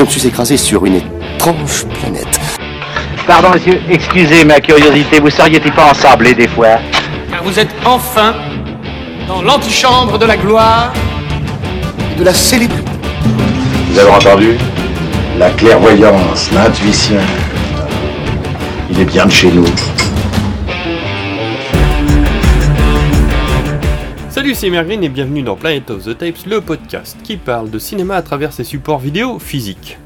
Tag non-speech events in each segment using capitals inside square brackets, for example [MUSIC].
Je me suis écrasé sur une étrange planète. Pardon, monsieur, excusez ma curiosité, vous seriez-il pas ensablé des fois? Car vous êtes enfin dans l'antichambre de la gloire et de la célébrité. Vous avez entendu? La clairvoyance, l'intuition. Il est bien de chez nous. Salut, c'est Mergreen et bienvenue dans Planet of the Tapes, le podcast qui parle de cinéma à travers ses supports vidéo physiques.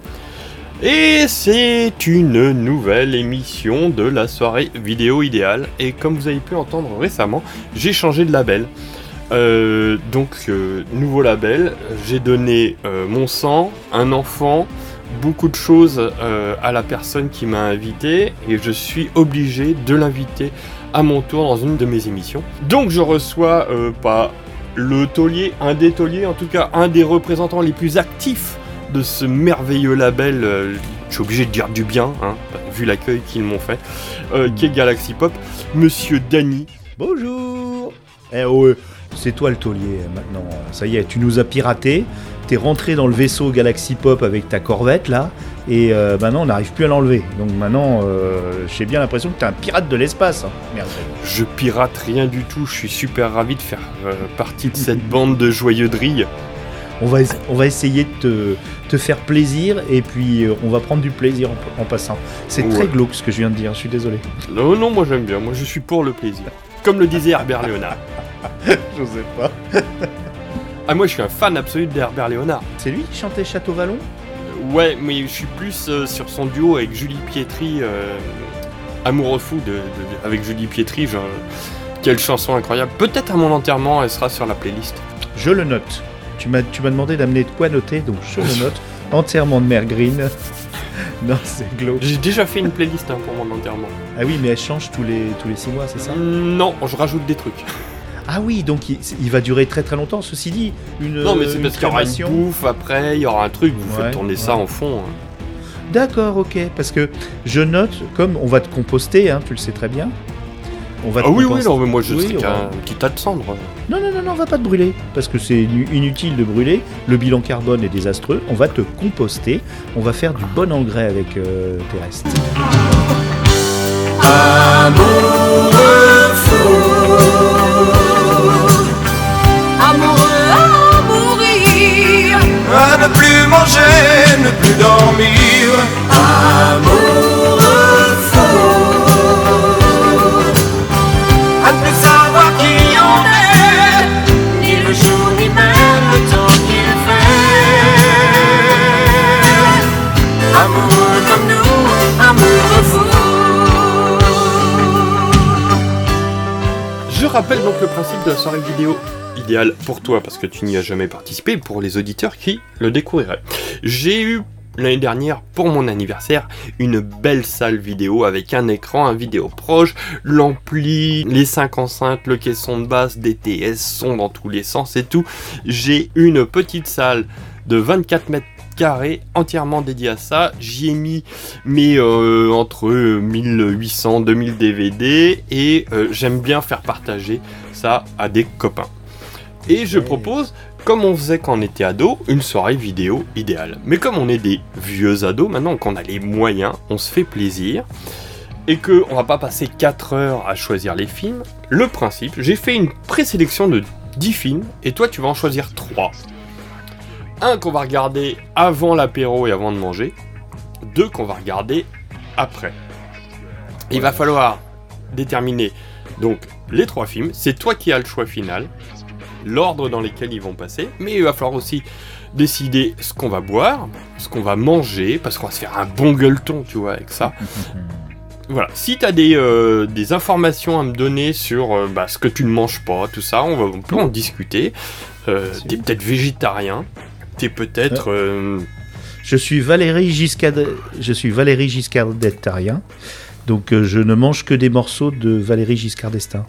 Et c'est une nouvelle émission de la soirée vidéo idéale. Et comme vous avez pu entendre récemment, j'ai changé de label. Euh, donc, euh, nouveau label, j'ai donné euh, mon sang, un enfant, beaucoup de choses à la personne qui m'a invité et je suis obligé de l'inviter à mon tour dans une de mes émissions. Donc je reçois euh, pas le taulier, un des tauliers, en tout cas un des représentants les plus actifs de ce merveilleux label. euh, je suis obligé de dire du bien, hein, vu l'accueil qu'ils m'ont fait, euh, qui est Galaxy Pop, Monsieur Danny. Bonjour Eh ouais, c'est toi le taulier euh, maintenant. Ça y est, tu nous as piraté. T'es rentré dans le vaisseau Galaxy Pop avec ta corvette là, et euh, maintenant on n'arrive plus à l'enlever. Donc maintenant, euh, j'ai bien l'impression que t'es un pirate de l'espace. hein. Merde. Je pirate rien du tout, je suis super ravi de faire euh, partie de cette bande de joyeux drilles. On va, on va essayer de te, te faire plaisir, et puis on va prendre du plaisir en, en passant. C'est Ouais. très glauque ce que je viens de dire, je suis désolé. Non, non, moi j'aime bien, moi je suis pour le plaisir. Comme le disait Herbert Léonard. [LAUGHS] Je sais pas. Ah, moi je suis un fan absolu d'Herbert Léonard. C'est lui qui chantait Château Vallon? Euh, Ouais, mais je suis plus euh, sur son duo avec Julie Pietri, euh, amoureux fou de, de- avec Julie Pietri. Genre, quelle chanson incroyable. Peut-être à mon enterrement, elle sera sur la playlist. Je le note. Tu m'as, demandé d'amener de quoi noter, donc je le [LAUGHS] note. Entièrement de mer green. [LAUGHS] non, c'est glauque. J'ai déjà fait une playlist hein, pour mon enterrement. Ah oui, mais elle change tous les, tous les six mois, c'est ça Non, je rajoute des trucs. [LAUGHS] Ah oui, donc il, il va durer très très longtemps, ceci dit. Une, non, mais c'est parce qu'il y aura une bouffe après, il y aura un truc, vous Ouais, faites tourner ça en fond. hein. D'accord, ok. Parce que je note, comme on va te composter, hein, tu le sais très bien. On va te Ah oui, oui, non, mais moi je Oui, serais on qu'un va- petit tas de cendres. Non, non, non, non, on va pas te brûler. Parce que c'est inu- inutile de brûler. Le bilan carbone est désastreux. On va te composter. On va faire du bon engrais avec euh, tes restes. Amoureux à mourir À ne plus manger, ne plus dormir. Amoureux rappelle donc le principe de la soirée vidéo idéale pour toi parce que tu n'y as jamais participé, pour les auditeurs qui le découvriraient. J'ai eu l'année dernière pour mon anniversaire une belle salle vidéo avec un écran, un vidéo proche, l'ampli, les 5 enceintes, le caisson de basse, DTS, son dans tous les sens et tout. J'ai une petite salle de 24 mètres carrés entièrement dédiée à ça. J'y ai mis mais euh, entre 1800 2000 DVD et euh, j'aime bien faire partager ça à des copains. Et je propose, comme on faisait quand on était ado, une soirée vidéo idéale. Mais comme on est des vieux ados maintenant, qu'on a les moyens, on se fait plaisir et que on va pas passer 4 heures à choisir les films, le principe, j'ai fait une présélection de 10 films et toi tu vas en choisir 3. Un qu'on va regarder avant l'apéro et avant de manger, deux qu'on va regarder après. Il va falloir déterminer donc les trois films, c'est toi qui as le choix final, l'ordre dans lequel ils vont passer, mais il va falloir aussi décider ce qu'on va boire, ce qu'on va manger, parce qu'on va se faire un bon gueuleton, tu vois, avec ça. [LAUGHS] Voilà, si tu as des, euh, des informations à me donner sur euh, bah, ce que tu ne manges pas, tout ça, on, va, on peut en discuter. Euh, t'es peut-être végétarien, t'es peut-être... euh, Je suis Valérie Giscard, je suis Valérie Giscard d'Estarien. Donc euh, je ne mange que des morceaux de Valérie Giscard d'Estaing.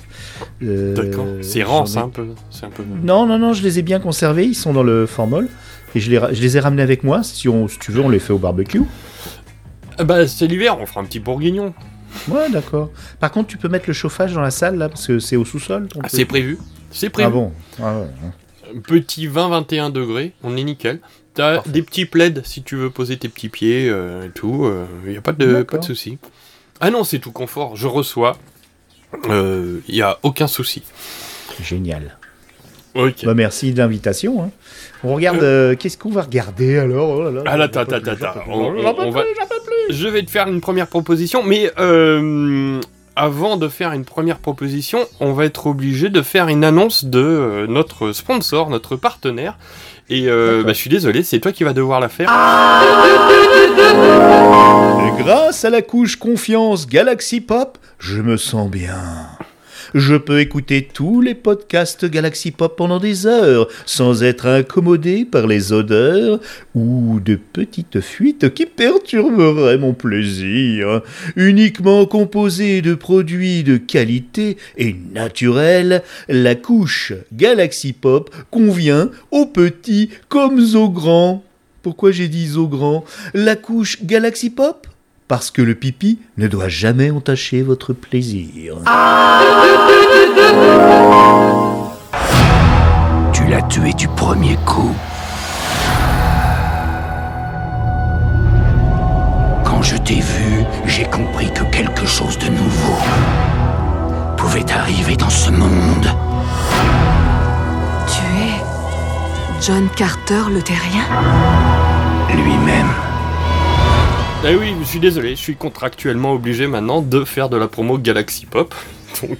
Euh, D'accord, c'est rance ai- un peu. C'est un peu... Non, non, non, je les ai bien conservés, ils sont dans le formol. Et je les, ra- je les ai ramenés avec moi. Si, on, si tu veux, on les fait au barbecue. Ah bah c'est l'hiver, on fera un petit bourguignon. Ouais, d'accord. Par contre, tu peux mettre le chauffage dans la salle, là, parce que c'est au sous-sol. Ah, c'est prévu. C'est prévu. Ah bon Ah ouais. Petit 20-21 degrés, on est nickel. T'as Parfait. des petits plaids si tu veux poser tes petits pieds euh, et tout. Il n'y a pas de, pas de souci. Ah non, c'est tout confort. Je reçois. Il n'y a aucun souci. Génial. Ok. Bah, merci de l'invitation. hein. On regarde. euh, Qu'est-ce qu'on va regarder alors? Oh là là, Ah là, plus, j'en peux plus. Je vais te faire une première proposition, mais euh, avant de faire une première proposition, on va être obligé de faire une annonce de euh, notre sponsor, notre partenaire. Et euh, bah, je suis désolé, c'est toi qui vas devoir la faire. Et grâce à la couche confiance Galaxy Pop, je me sens bien. Je peux écouter tous les podcasts Galaxy Pop pendant des heures sans être incommodé par les odeurs ou de petites fuites qui perturberaient mon plaisir. Uniquement composée de produits de qualité et naturels, la couche Galaxy Pop convient aux petits comme aux grands. Pourquoi j'ai dit aux grands? La couche Galaxy Pop? Parce que le pipi ne doit jamais entacher votre plaisir. Tu l'as tué du premier coup. Quand je t'ai vu, j'ai compris que quelque chose de nouveau pouvait arriver dans ce monde. Tu es John Carter le terrien? Lui-même. Ah oui, je suis désolé, je suis contractuellement obligé maintenant de faire de la promo Galaxy Pop. [LAUGHS] Donc,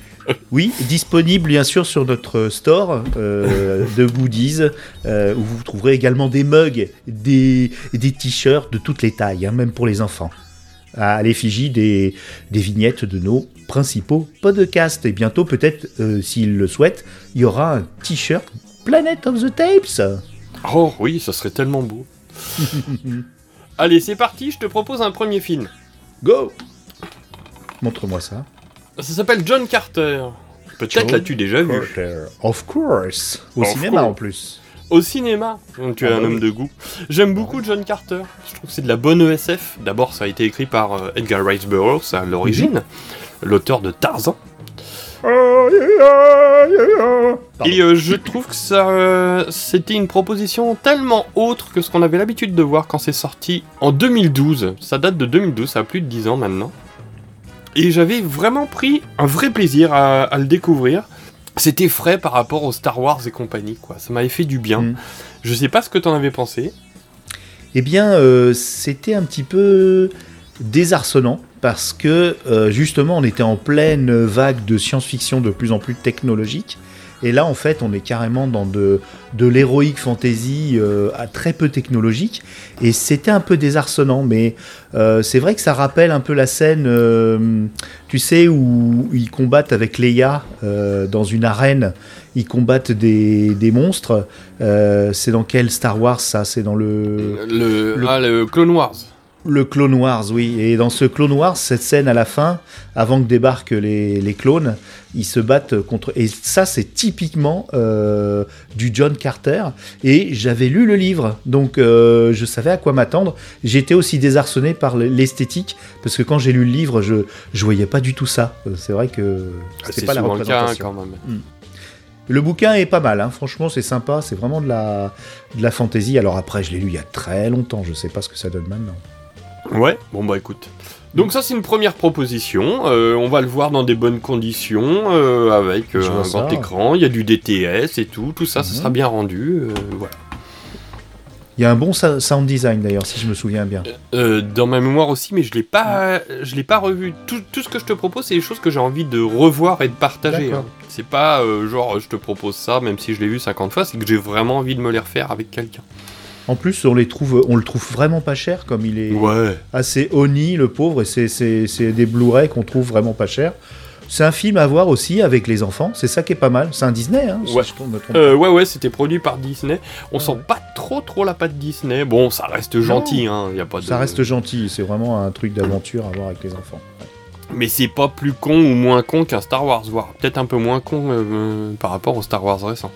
Oui, disponible bien sûr sur notre store euh, de goodies, euh, où vous trouverez également des mugs, des, des t-shirts de toutes les tailles, hein, même pour les enfants. À l'effigie des, des vignettes de nos principaux podcasts. Et bientôt, peut-être, euh, s'ils le souhaitent, il y aura un t-shirt Planet of the Tapes. Oh oui, ça serait tellement beau. [LAUGHS] Allez, c'est parti, je te propose un premier film. Go Montre-moi ça. Ça s'appelle John Carter. Peut-être l'as-tu déjà vu. Carter. Of course. Au Of cinéma course. en plus. Au cinéma, donc tu es Ah un bah homme oui. de goût. J'aime beaucoup John Carter. Je trouve que c'est de la bonne ESF. D'abord, ça a été écrit par euh, Edgar Rice Burroughs à l'origine, l'auteur de Tarzan. Et euh, je trouve que ça, euh, c'était une proposition tellement autre que ce qu'on avait l'habitude de voir quand c'est sorti en 2012. Ça date de 2012, ça a plus de 10 ans maintenant. Et j'avais vraiment pris un vrai plaisir à, à le découvrir. C'était frais par rapport aux Star Wars et compagnie, quoi. Ça m'avait fait du bien. Mm. Je sais pas ce que t'en avais pensé. Eh bien, euh, c'était un petit peu désarçonnant parce que euh, justement, on était en pleine vague de science-fiction de plus en plus technologique. Et là, en fait, on est carrément dans de, de l'héroïque fantasy euh, à très peu technologique. Et c'était un peu désarçonnant, mais euh, c'est vrai que ça rappelle un peu la scène, euh, tu sais, où ils combattent avec Leia euh, dans une arène. Ils combattent des, des monstres. Euh, c'est dans quel Star Wars ça? C'est dans le Le, le- Ah, le Clone Wars. Le Clone Wars, oui. Et dans ce Clone Wars, cette scène à la fin, avant que débarquent les, les clones, ils se battent contre. Et ça, c'est typiquement euh, du John Carter. Et j'avais lu le livre, donc euh, je savais à quoi m'attendre. J'étais aussi désarçonné par l'esthétique, parce que quand j'ai lu le livre, je je voyais pas du tout ça. Euh, C'est vrai que c'était C'est pas la le cas hein, représentation. quand même. Le bouquin est pas mal, hein. franchement, c'est sympa. C'est vraiment de la de la fantaisie. Alors après, je l'ai lu il y a très longtemps. Je sais pas ce que ça donne maintenant. Ouais, bon bah écoute. Donc ça c'est une première proposition, Euh, on va le voir dans des bonnes conditions, euh, avec euh, un grand écran, il y a du DTS et tout, tout ça, ça Mhm. sera bien rendu, voilà. Il y a un bon sound design d'ailleurs, si je me souviens bien. Euh, dans ma mémoire aussi, mais je l'ai pas, je l'ai pas revu. Tout, tout ce que je te propose, c'est des choses que j'ai envie de revoir et de partager. Hein. C'est pas euh, genre je te propose ça, même si je l'ai vu 50 fois, c'est que j'ai vraiment envie de me les refaire avec quelqu'un. En plus, on les trouve, on le trouve vraiment pas cher, comme il est Ouais. assez honni, le pauvre, et c'est- des Blu-ray qu'on trouve vraiment pas cher. C'est un film à voir aussi avec les enfants, c'est ça qui est pas mal. C'est un Disney, hein, si Ouais. je. Euh, ouais, ouais, c'était produit par Disney. On sent ouais. pas trop trop la patte Disney. Bon, ça reste gentil, hein. Y a pas de... Ça reste gentil, c'est vraiment un truc d'aventure à voir avec les enfants. Mais c'est pas plus con ou moins con qu'un Star Wars, voire peut-être un peu moins con euh, par rapport aux Star Wars récents.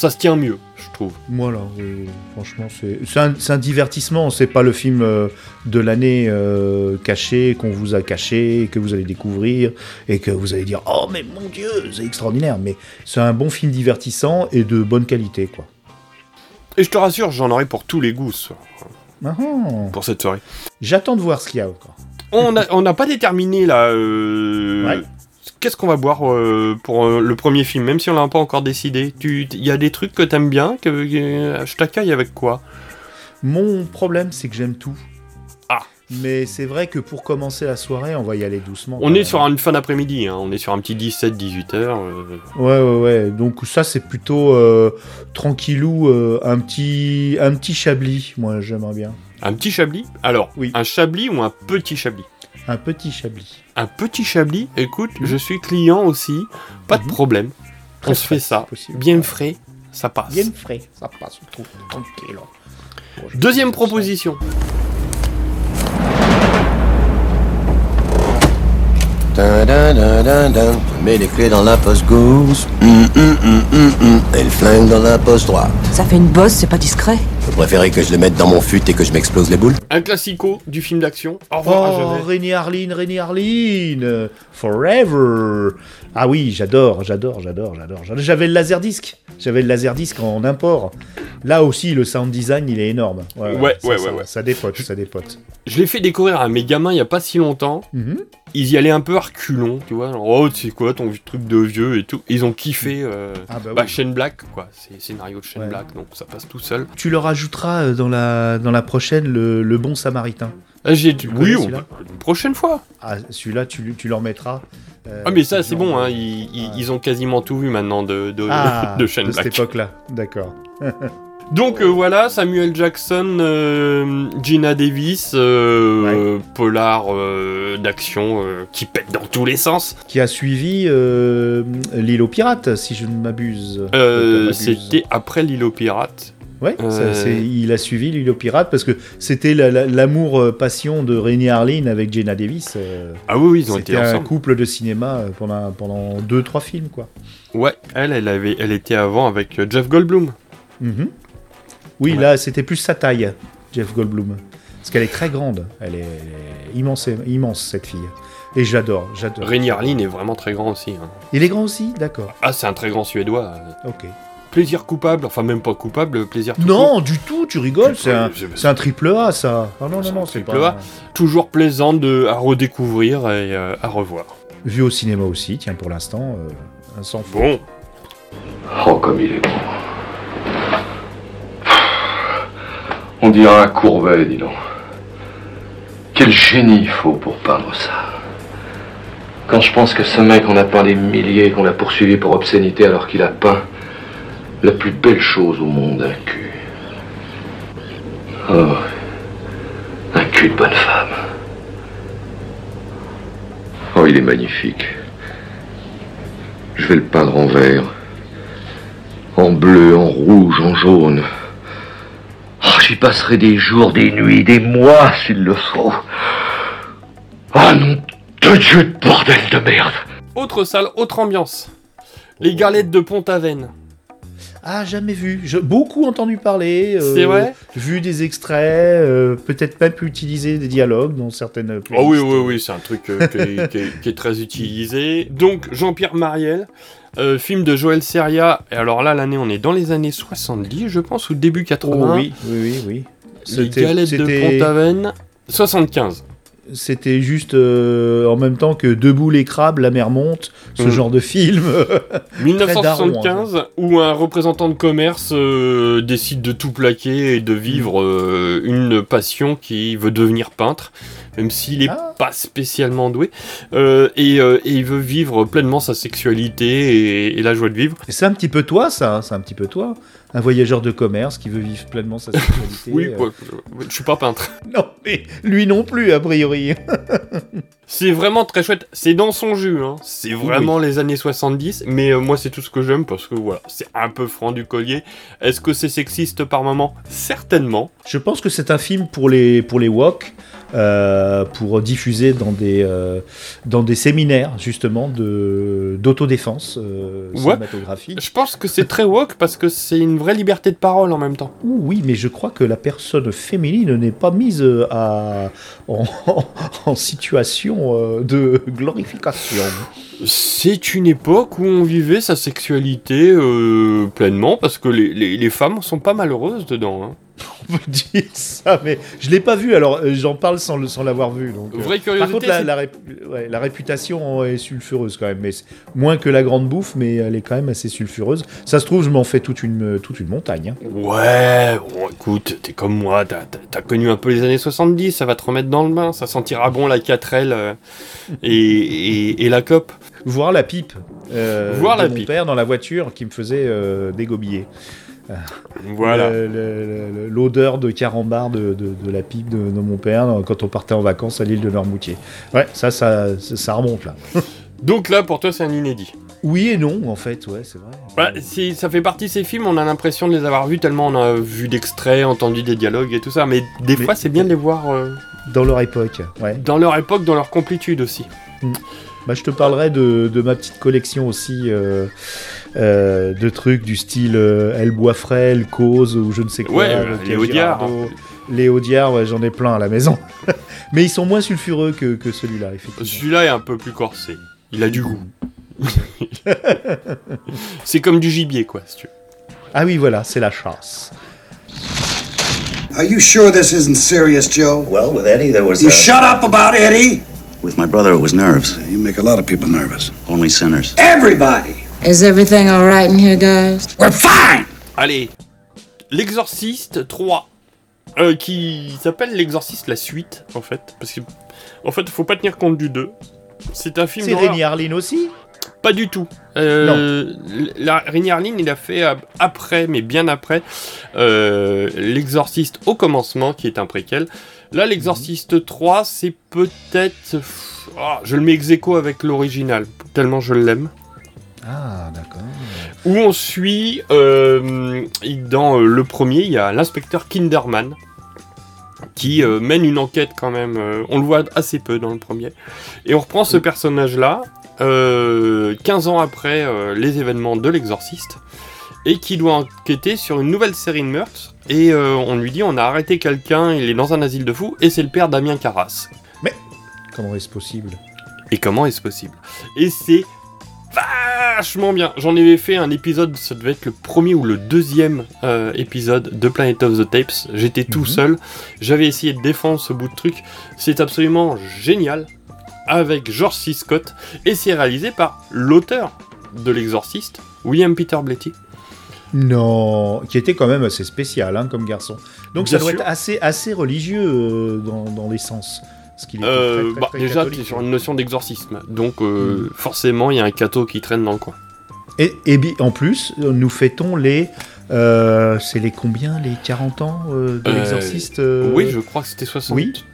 Ça se tient mieux, je trouve. Voilà, oui, franchement, c'est un, un divertissement. C'est pas le film euh, de l'année euh, caché qu'on vous a caché, que vous allez découvrir et que vous allez dire Oh, mais mon Dieu, c'est extraordinaire. Mais c'est un bon film divertissant et de bonne qualité, quoi. Et je te rassure, j'en aurai pour tous les goûts ce Ah, ah. pour cette soirée. J'attends de voir ce qu'il y a encore. On n'a pas déterminé là. euh, Ouais. Qu'est-ce qu'on va boire euh, pour euh, le premier film, même si on l'a pas encore décidé? Il y a des trucs que t'aimes bien, que euh, je t'accueille avec quoi? Mon problème, c'est que j'aime tout. Ah. Mais c'est vrai que pour commencer la soirée, on va y aller doucement. On est sur une fin d'après-midi, hein, on est sur un petit 17-18 heures. Ouais, ouais, ouais. Donc ça, c'est plutôt tranquillou, un petit, un petit chablis. Moi, j'aimerais bien. un petit chablis? Alors, Oui. un chablis ou un petit chablis? Un petit chablis. Un petit chablis, écoute, je suis client aussi, pas de Mhm. problème. Très on se fait ça, possible. bien frais, ça passe. Bien frais, ça passe. Tranquille. Je- Deuxième proposition. Dun, dun, dun, dun. Mets les clés dans la poste gauche. Hum, hum, hum. Et le flingue dans la poste droite. Ça fait une bosse, c'est pas discret. Vous préférez que je le mette dans mon fut et que je m'explose les boules? Un classico du film d'action. Au revoir Oh. René Harlin, René Harlin, Forever. Ah oui, j'adore, j'adore, j'adore, j'adore. J'avais le laserdisc. J'avais le laserdisc en import. Là aussi, le sound design, il est énorme. Ouais, ça, ouais, ça, ouais, ouais. Ça dépote, ça dépote. Je l'ai fait découvrir à mes gamins il y a pas si longtemps. Mhm. Ils y allaient un peu à reculons, tu vois. genre, oh, c'est quoi ton truc de vieux et tout. Ils ont kiffé. Euh, Ah bah bah, oui. Shane Black, quoi. C'est scénario de Shane Ouais. Black, donc ça passe tout seul. Tu leur ajouteras euh, dans la, dans la prochaine le, le bon samaritain. Ah, j'ai oui, on une prochaine fois. Ah, celui-là, tu, tu leur mettras. euh, ah, mais ça, c'est bon, hein. Ils, ouais. ils ont quasiment tout vu maintenant de, de, Ah, [LAUGHS] de Shane de Black. cette époque-là, d'accord. [LAUGHS] Donc euh, voilà, Samuel Jackson, euh, Gina Davis, euh, polar d'action qui pète dans tous les sens. Qui a suivi l'île aux pirates, si je ne m'abuse. C'était après l'île aux pirates. Ouais, ça, il a suivi l'île aux pirates parce que c'était la- la- l'amour-passion de Rainy Harlin avec Jenna Davis. Ah oui, oui, ils ont C'était été un ensemble. couple de cinéma pendant, pendant deux, trois films, quoi. Ouais, elle, elle avait, elle était avant avec Jeff Goldblum. Mhm. Oui, Ouais. là, c'était plus sa taille, Jeff Goldblum. Parce qu'elle est très grande. Elle est, elle est immense, immense, cette fille. Et j'adore, j'adore. Rémi Harlin est vraiment très grand aussi. hein. Il est grand aussi? D'accord. Ah, c'est un très grand suédois. Ok. Plaisir coupable, enfin même pas coupable, plaisir tout court. Non, du tout, tu rigoles. C'est un, triple A, ça. Ah non, non, C'est non, un c'est triple pas. A. Toujours plaisant de, à redécouvrir et euh, à revoir. Vu au cinéma aussi, tiens, pour l'instant, euh, un sans. Bon, Oh, comme il est beau. On dirait un courbet, dis donc. Quel génie il faut pour peindre ça. Quand je pense que ce mec en a peint des milliers, qu'on l'a poursuivi pour obscénité alors qu'il a peint la plus belle chose au monde, un cul. Oh, un cul de bonne femme. Oh, il est magnifique. Je vais le peindre en vert. En bleu, en rouge, en jaune. Oh, J'y passerai des jours, des nuits, des mois s'il le faut. Ah non, de Dieu de bordel de merde. autre salle, autre ambiance. Les galettes de Pont-Aven. Ah, jamais vu. J'ai beaucoup entendu parler. euh, C'est vrai? Vu des extraits, euh, peut-être même pu utiliser des dialogues dans certaines. Oh oui, playlists. oui, oui, c'est un truc euh, qui, est, qui est- qui est très utilisé. Donc, Jean-Pierre Mariel, euh, film de Joël Seria. Et alors là, l'année, on est dans les années 70, je pense, ou début Oh 80. oui, oui, oui, oui. Les C'était- galettes de Pont-Aven. 75. C'était juste euh, en même temps que Debout les crabes, la mer monte, ce Mm. genre de film. [LAUGHS] 1975, où un représentant de commerce euh, décide de tout plaquer et de vivre une passion qui veut devenir peintre, même s'il n'est Ah. pas spécialement doué, Euh, et, euh, et il veut vivre pleinement sa sexualité et, et la joie de vivre. Et c'est un petit peu toi, ça. hein, C'est un petit peu toi. Un voyageur de commerce qui veut vivre pleinement sa sexualité. [LAUGHS] Oui, euh. quoi, je, je suis pas peintre. Non, mais lui non plus, a priori. [LAUGHS] C'est vraiment très chouette. C'est dans son jus, hein. C'est vraiment les années 70. Mais euh, moi, c'est tout ce que j'aime parce que voilà, c'est un peu franc du collier. Est-ce que c'est sexiste par moment? Certainement. Je pense que c'est un film pour les, pour les wok, euh, pour diffuser dans des, euh, dans des séminaires, justement, de- d'autodéfense euh, Ouais. cinématographique. Je pense que c'est très woke parce que c'est une vraie liberté de parole en même temps. Ouh, oui, mais je crois que la personne féminine n'est pas mise à, [LAUGHS] en, en situation euh, de [LAUGHS] glorification. C'est une époque où on vivait sa sexualité euh, pleinement parce que les, femmes sont pas malheureuses dedans. hein. [LAUGHS] On peut dire ça, mais je l'ai pas vu, alors euh, j'en parle sans, le- sans l'avoir vu. Donc, euh, Vraie Par curiosité. contre, la, c'est- la rép- ouais, la réputation est sulfureuse quand même, mais moins que la grande bouffe, mais elle est quand même assez sulfureuse. Ça se trouve, je m'en fais toute une, toute une montagne. hein. Ouais, bon, écoute, t'es comme moi, t'as connu un peu les années 70, ça va te remettre dans le bain, ça sentira bon la 4L euh, et, et, et la COP. Voir la pipe. euh, Voir de la mon pipe. père dans la voiture qui me faisait euh, dégobiller. Voilà. L'odeur de carambar de, de- de la pipe de, de mon père euh, quand on partait en vacances à l'île de Noirmoutier. Ouais, ça, ça, ça, ça remonte là. [LAUGHS] Donc là, pour toi, c'est un inédit. Oui et non, en fait, ouais, c'est vrai. Bah, si ça fait partie de ces films, on a l'impression de les avoir vus tellement on a vu d'extraits, entendu des dialogues et tout ça, mais des Mais- fois, c'est bien de les voir euh, Dans leur époque, ouais. dans leur époque, dans leur complétude aussi. Bah, je te parlerai de, de ma petite collection aussi euh, euh, de trucs du style euh, Elle boit frais, Elle cause ou je ne sais quoi. Ouais, avec euh, Léo Diard. Léo Diard, ouais, j'en ai plein à la maison. [LAUGHS] Mais ils sont moins sulfureux que, que celui-là, effectivement. Celui-là est un peu plus corsé. Il a du goût. [LAUGHS] c'est comme du gibier, quoi, si tu veux. Ah oui, voilà, c'est la chasse. Are you sure this isn't serious, Joe? Well, with Eddie, there was. You uh, shut up about Eddie? With my brother, it was nerves. You make a lot of people nervous. Only sinners. Everybody! Is everything all right in here, guys? We're fine! Allez, L'Exorciste 3, euh, qui s'appelle L'Exorciste la suite, en fait, parce que, en fait, faut pas tenir compte du 2. C'est un film C'est. Rémi Harlin aussi? Pas du tout. Euh, La, Rémi Harlin, il a fait après, mais bien après, euh, L'Exorciste au commencement, qui est un préquel. Là, L'Exorciste 3, c'est peut-être... Ah, je le mets ex aequo avec l'original, tellement je l'aime. Ah, d'accord. Où on suit, euh, dans euh, le premier, il y a l'inspecteur Kinderman, qui euh, mène une enquête quand même. euh, on le voit assez peu dans le premier. Et on reprend ce personnage-là, euh, 15 ans après les événements de l'exorciste, et qui doit enquêter sur une nouvelle série de meurtres. Et on lui dit on a arrêté quelqu'un, il est dans un asile de fous, et c'est le père Damien Carras. Comment est-ce possible? Et comment est-ce possible? Et c'est vachement bien. J'en avais fait un épisode, ça devait être le premier ou le deuxième euh, épisode de Planet of the Tapes. J'étais tout Mhm. seul. J'avais essayé de défendre ce bout de truc. C'est absolument génial. Avec George C. Scott. Et c'est réalisé par l'auteur de L'Exorciste, William Peter Blatty. Non, qui était quand même assez spécial hein, comme garçon. Donc ça doit sûr. être assez, assez religieux euh, dans, dans l'essence. Parce qu'il était Euh, très, très, bah, très déjà, catholique. tu es sur une notion d'exorcisme. Donc, euh, forcément, il y a un cateau qui traîne dans le coin. Et, et en plus, nous fêtons les... euh, c'est les combien Les 40 ans euh, de Euh, l'exorciste euh, Oui, je crois que c'était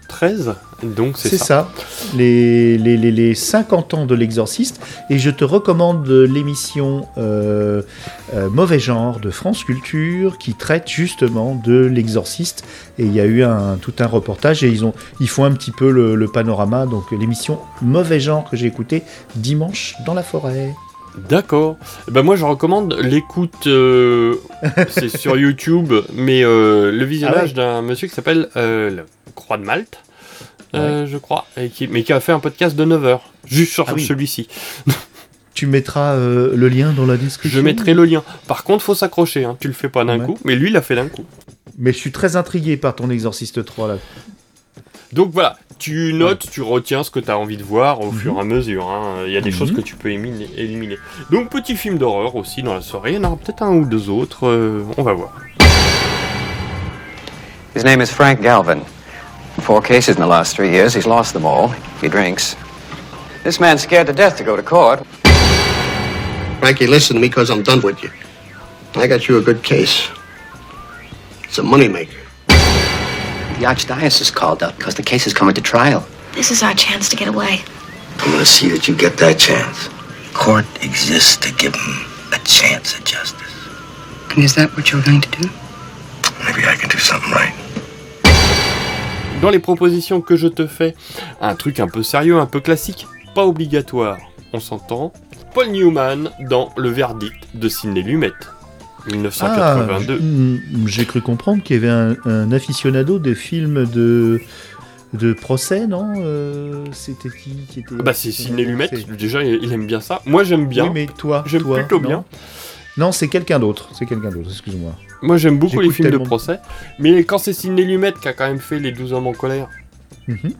73. Donc, c'est C'est ça. ça, Les, les, les, les 50 ans de l'exorciste. Et je te recommande l'émission euh, euh, Mauvais Genre de France Culture qui traite justement de l'exorciste. Et il y a eu un, tout un reportage et ils, ont, ils font un petit peu le, le panorama. Donc l'émission Mauvais Genre que j'ai écouté dimanche dans la forêt. D'accord. Ben moi, je recommande l'écoute. euh, [LAUGHS] c'est sur YouTube, mais le visionnage Ah ouais. d'un monsieur qui s'appelle Croix de Malte, euh, je crois, et qui, mais qui a fait un podcast de 9 heures, juste sur Ah oui. celui-ci. Tu mettras euh, le lien dans la description. Je mettrai le lien. Par contre, faut s'accrocher. Hein. Tu le fais pas d'un Ouais. coup, mais lui, il l'a fait d'un coup. Mais je suis très intrigué par ton Exorciste 3 là. Donc voilà, tu notes, tu retiens ce que tu as envie de voir au Mhm. fur et à mesure. hein. Il y a des Mhm. choses que tu peux éliminer. éliminer. Donc petit film d'horreur aussi dans la soirée. Il y en aura peut-être un ou deux autres. euh, on va voir. His name is Frank Galvin. Four cases in the last three years. He's lost them all. He drinks. This man's scared to death to go to court. Frankie, listen to me because I'm done with you. I got you a good case. It's a moneymaker. The archdiocese called up because the case is coming to trial. This is our chance to get away. I'm gonna see that you get that chance. Court exists to give him a chance at justice. And is that what you're going to do? Maybe I can do something right. Dans les propositions que je te fais, un truc un peu sérieux, un peu classique, pas obligatoire, on s'entend. Paul Newman dans Le Verdict de Sidney Lumet, 1982. Ah, mm, J'ai cru comprendre qu'il y avait un, un aficionado des films de, de procès, non Euh, C'était qui qui était bah c'est Sidney Lumet, déjà il aime bien ça. Moi j'aime bien. Oui, mais toi, J'aime plutôt bien. Non, c'est quelqu'un d'autre. C'est quelqu'un d'autre, excuse-moi. Moi j'aime beaucoup les films de procès, mais quand c'est Sidney Lumet qui a quand même fait Les 12 hommes en colère, Mhm.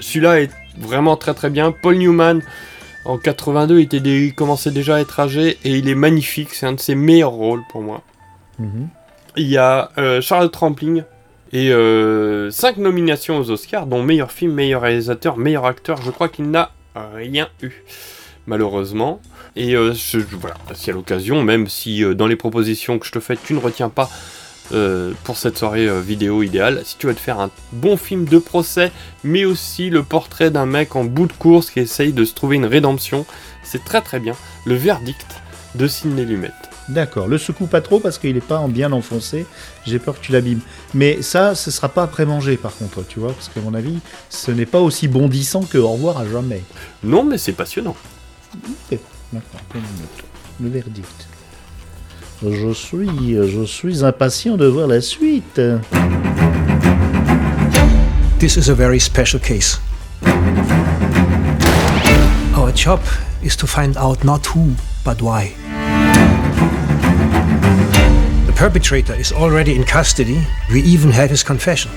celui-là est vraiment très très bien. Paul Newman en 82 il, était dé- il commençait déjà à être âgé et il est magnifique, c'est un de ses meilleurs rôles pour moi. Mhm. Il y a euh, Charles Trampling et 5 nominations aux Oscars, dont meilleur film, meilleur réalisateur, meilleur acteur. Je crois qu'il n'a rien eu, malheureusement. Et euh, je, voilà, si à l'occasion, même si euh, dans les propositions que je te fais, tu ne retiens pas euh, pour cette soirée euh, vidéo idéale, si tu vas te faire un bon film de procès, mais aussi le portrait d'un mec en bout de course qui essaye de se trouver une rédemption, c'est très très bien. Le verdict de Sidney Lumet. D'accord, le secoue pas trop parce qu'il est pas en bien enfoncé. J'ai peur que tu l'abîmes. Mais ça, ce sera pas après manger par contre, tu vois, parce qu'à mon avis, ce n'est pas aussi bondissant que au revoir à jamais. Non, mais c'est passionnant. Ok, D'accord, bonne note. Le verdict. Je suis, je suis impatient de voir la suite. This is a very special case. Our job is to find out not who, but why. The perpetrator is already in custody. We even have his confession.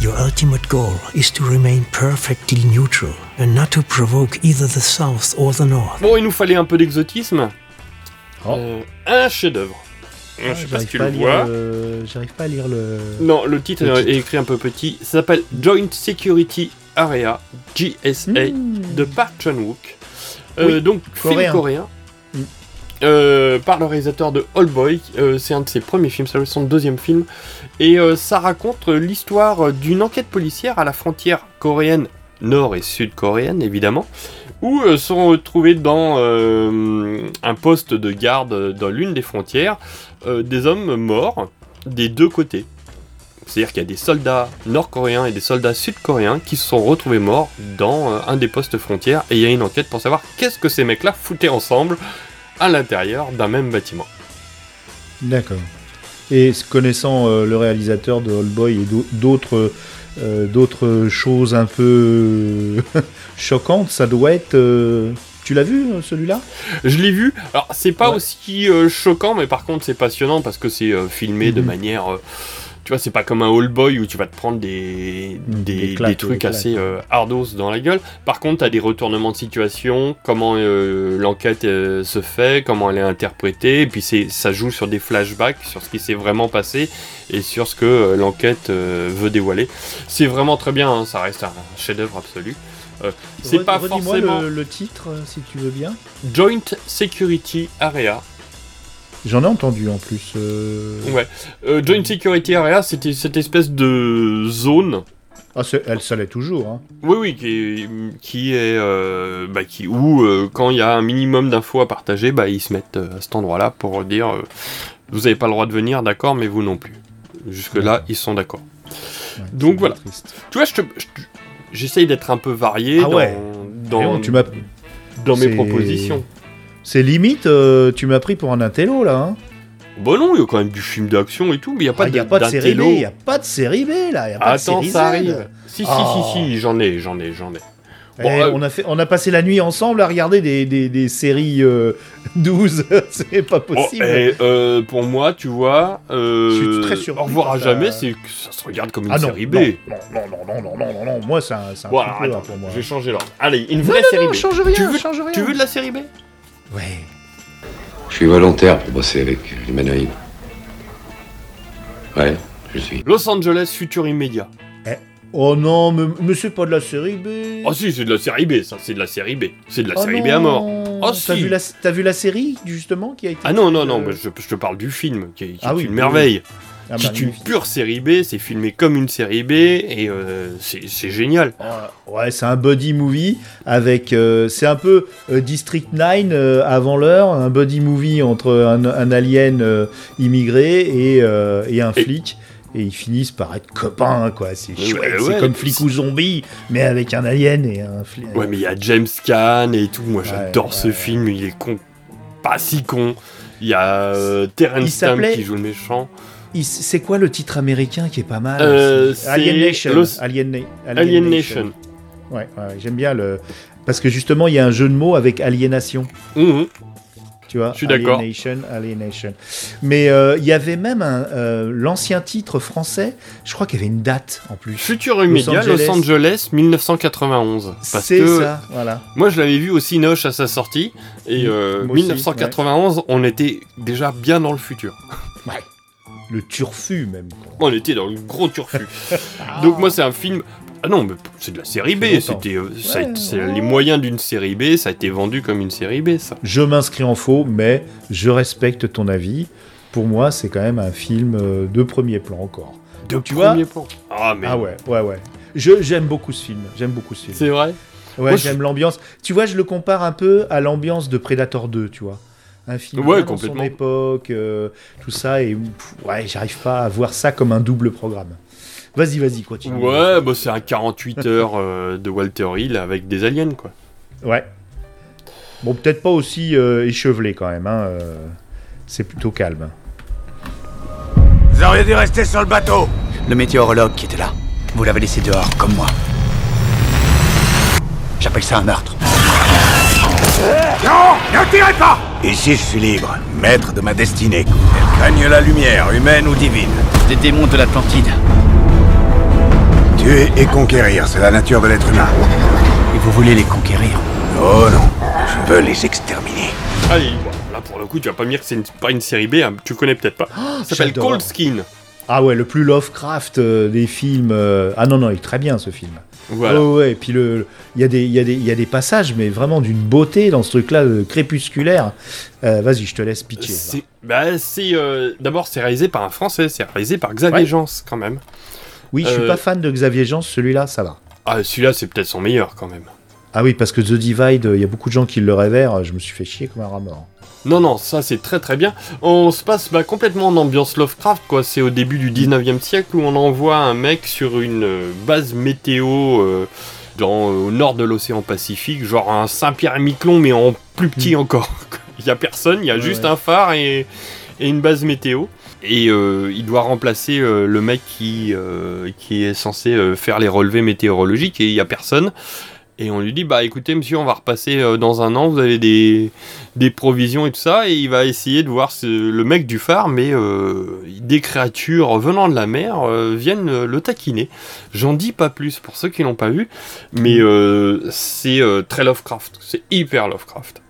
Your ultimate goal is to remain perfectly neutral and not to provoke either the South or the North. Bon, il nous fallait un peu d'exotisme. Euh, un chef-d'œuvre. Je sais pas si J'arrive tu pas le à lire vois. le- J'arrive pas à lire le. Non, le titre, Le est- titre. est écrit un peu petit. Ça s'appelle Joint Security Area, GSA, de Park Chan-wook. Euh, Hmm. Oui, donc, coréen. film coréen. Mm. Euh, par le réalisateur de All Boy. Euh, c'est un de ses premiers films, c'est son deuxième film. Et euh, ça raconte euh, l'histoire d'une enquête policière à la frontière coréenne, nord et sud-coréenne évidemment, où euh, sont retrouvés dans euh, un poste de garde dans l'une des frontières euh, des hommes morts des deux côtés. C'est-à-dire qu'il y a des soldats nord-coréens et des soldats sud-coréens qui se sont retrouvés morts dans un des postes frontières et il y a une enquête pour savoir qu'est-ce que ces mecs-là foutaient ensemble à l'intérieur d'un même bâtiment. D'accord. Et connaissant le réalisateur de All Boy et d'au- d'autres euh, d'autres choses un peu [LAUGHS] choquantes, ça doit être. euh, Tu l'as vu euh, celui-là? Je l'ai vu. Alors, c'est pas aussi euh, choquant, mais par contre, c'est passionnant parce que c'est euh, filmé de Mhm. manière. Tu vois, c'est pas comme un All Boy où tu vas te prendre des, des, des claques, des trucs assez euh, hardos dans la gueule. Par contre, t'as des retournements de situation, comment euh, l'enquête euh, se fait, comment elle est interprétée, et puis c'est, ça joue sur des flashbacks, sur ce qui s'est vraiment passé et sur ce que euh, l'enquête euh, veut dévoiler. C'est vraiment très bien, hein, ça reste un chef-d'œuvre absolu. Euh, c'est pas forcément le, le titre, si tu veux bien. Joint Security Area. J'en ai entendu en plus. euh, Ouais. Euh, Joint Security Area, c'était cette espèce de zone. Ah, elle, ça l'est toujours. Hein. Oui, oui, qui est, qui est euh, bah, qui, où euh, quand il y a un minimum d'infos à partager, bah, ils se mettent euh, à cet endroit-là pour dire vous n'avez pas le droit de venir, d'accord, mais vous non plus. Jusque-là, ils sont d'accord. Donc voilà. Tu vois, je je j'essaye d'être un peu varié Ah dans, ouais. dans, tu dans mes propositions. C'est limite, euh, tu m'as pris pour un intello là. Hein bah non, il y a quand même du film d'action et tout, mais il n'y a, ah, a, a, pas ah, de série B. Il n'y a pas de série B là. Attends, ça arrive. Si, si, oh. si, si, si j'en ai, j'en ai, j'en ai. Eh, bon, eh, euh... on, a fait, on a passé la nuit ensemble à regarder des, des, des séries euh, [LAUGHS] 12, [LAUGHS] c'est pas oh, possible. Bon, eh, euh, pour moi, tu vois, euh, je suis au revoir à jamais, c'est que ça se regarde comme une ah, non, série B. Non, non, non, non, non, non, non, non, moi c'est un, un voilà, attends, peu, là, pour moi. Je vais changer l'ordre. Allez, une vraie non, série B. Change rien, tu veux, change rien. Tu veux de la série B? Ouais. Je suis volontaire pour bosser avec l'humanoïde. Ouais, je suis. Los Angeles, futur immédiat. Oh non, mais, mais c'est pas de la série B. Ah si, c'est de la série B, ça, c'est de la série B. C'est de la Oh série B à mort. Oh T'as si. vu, la, t'as vu la série justement qui a été Ah non, non, non, mais je, je te parle du film, qui est, qui Ah est oui, une merveille. Qui est une pure série B, c'est filmé comme une série B, et euh, c'est c'est génial. Ouais, c'est un buddy movie avec. euh, c'est un peu euh, District 9 euh, avant l'heure, un buddy movie entre un, un alien immigré et, et un flic. Et ils finissent par être copains, quoi. C'est chouette. ouais, c'est comme flic ou zombie, mais avec un alien et un flic. Ouais, mais il y a James Caan et tout, moi j'adore ce film, il est con, pas si con. Il y a euh, Terrence Stamp qui joue le méchant. C'est quoi le titre américain qui est pas mal Euh, aussi c'est Alien Nation. Los- Alien, Na- Alien Nation. Ouais, ouais, j'aime bien le. Parce que justement, il y a un jeu de mots avec aliénation. Mhm. Tu vois Je suis d'accord. Alienation, Alienation. Mais euh, il y avait même un, euh, l'ancien titre français, je crois qu'il y avait une date en plus. Futur immédiat, Los Angeles, 1991. Parce C'est ça, voilà. Moi, je l'avais vu au Cinoche à sa sortie. Et euh, Moi aussi, 1991, on était déjà bien dans le futur. Ouais. Le turfu, même. quoi. On était dans le gros turfu. [LAUGHS] Donc, moi, c'est un film. Ah non, mais c'est de la série B. C'était, euh, les moyens d'une série B. Ça a été vendu comme une série B, ça. Je m'inscris en faux, mais je respecte ton avis. Pour moi, c'est quand même un film euh, de premier plan encore. De tu premier vois plan. Ah, mais. Ah ouais, ouais, ouais. Je, j'aime beaucoup ce film. J'aime beaucoup ce film. C'est vrai Ouais, je- j'aime l'ambiance. Tu vois, je le compare un peu à l'ambiance de Predator 2, tu vois. Un film Ouais, dans son époque, euh, tout ça, et pff, ouais, j'arrive pas à voir ça comme un double programme. Vas-y, vas-y, continue. Ouais, bah, c'est un 48 [LAUGHS] heures euh, de Walter Hill avec des aliens, quoi. Ouais. Bon, peut-être pas aussi euh, échevelé quand même. Hein, euh, c'est plutôt calme. Vous auriez dû rester sur le bateau. Le météorologue qui était là, vous l'avez laissé dehors, comme moi. J'appelle ça un meurtre. Non Ne tirez pas Ici, je suis libre, maître de ma destinée. Règne la lumière, humaine ou divine. Des démons de l'Atlantide. Tuer et conquérir, c'est la nature de l'être humain. Et vous voulez les conquérir? Oh non, je veux les exterminer. Allez, là, pour le coup, tu vas pas me dire que c'est pas une série B. hein, Tu connais peut-être pas. ça s'appelle. Cold Skin. Ah ouais, le plus Lovecraft euh, des films. euh, Ah non, non, il est très bien ce film. Voilà. Ouais, ouais, et puis le, il y, a des- il y, a des- il y a des passages, mais vraiment d'une beauté dans ce truc-là, euh, crépusculaire. Euh, Vas-y, je te laisse pitcher. C'est, bah, c'est euh, d'abord c'est réalisé par un Français, c'est réalisé par Xavier Ouais. Jans quand même. Oui, je suis Euh, pas fan de Xavier Jean, celui-là, ça va. Ah, celui-là c'est peut-être son meilleur quand même. Ah oui, parce que The Divide, euh, il y a beaucoup de gens qui le révèrent, je me suis fait chier comme un rat mort. Non, non, ça c'est très très bien. On se passe bah, complètement en ambiance Lovecraft, quoi. C'est au début du 19e siècle où on envoie un mec sur une euh, base météo euh, dans, euh, au nord de l'océan Pacifique, genre un Saint-Pierre-et-Miquelon, mais en plus petit encore. Il y a personne, il y a Ouais, juste ouais. un phare et, et une base météo. Et euh, il doit remplacer le mec qui, qui est censé faire les relevés météorologiques et il y a personne. Et on lui dit, bah écoutez monsieur, on va repasser euh, dans un an, vous avez des, provisions et tout ça, et il va essayer de voir le mec du phare, mais euh, des créatures venant de la mer euh, viennent le taquiner. J'en dis pas plus pour ceux qui l'ont pas vu, mais c'est très Lovecraft, c'est hyper Lovecraft.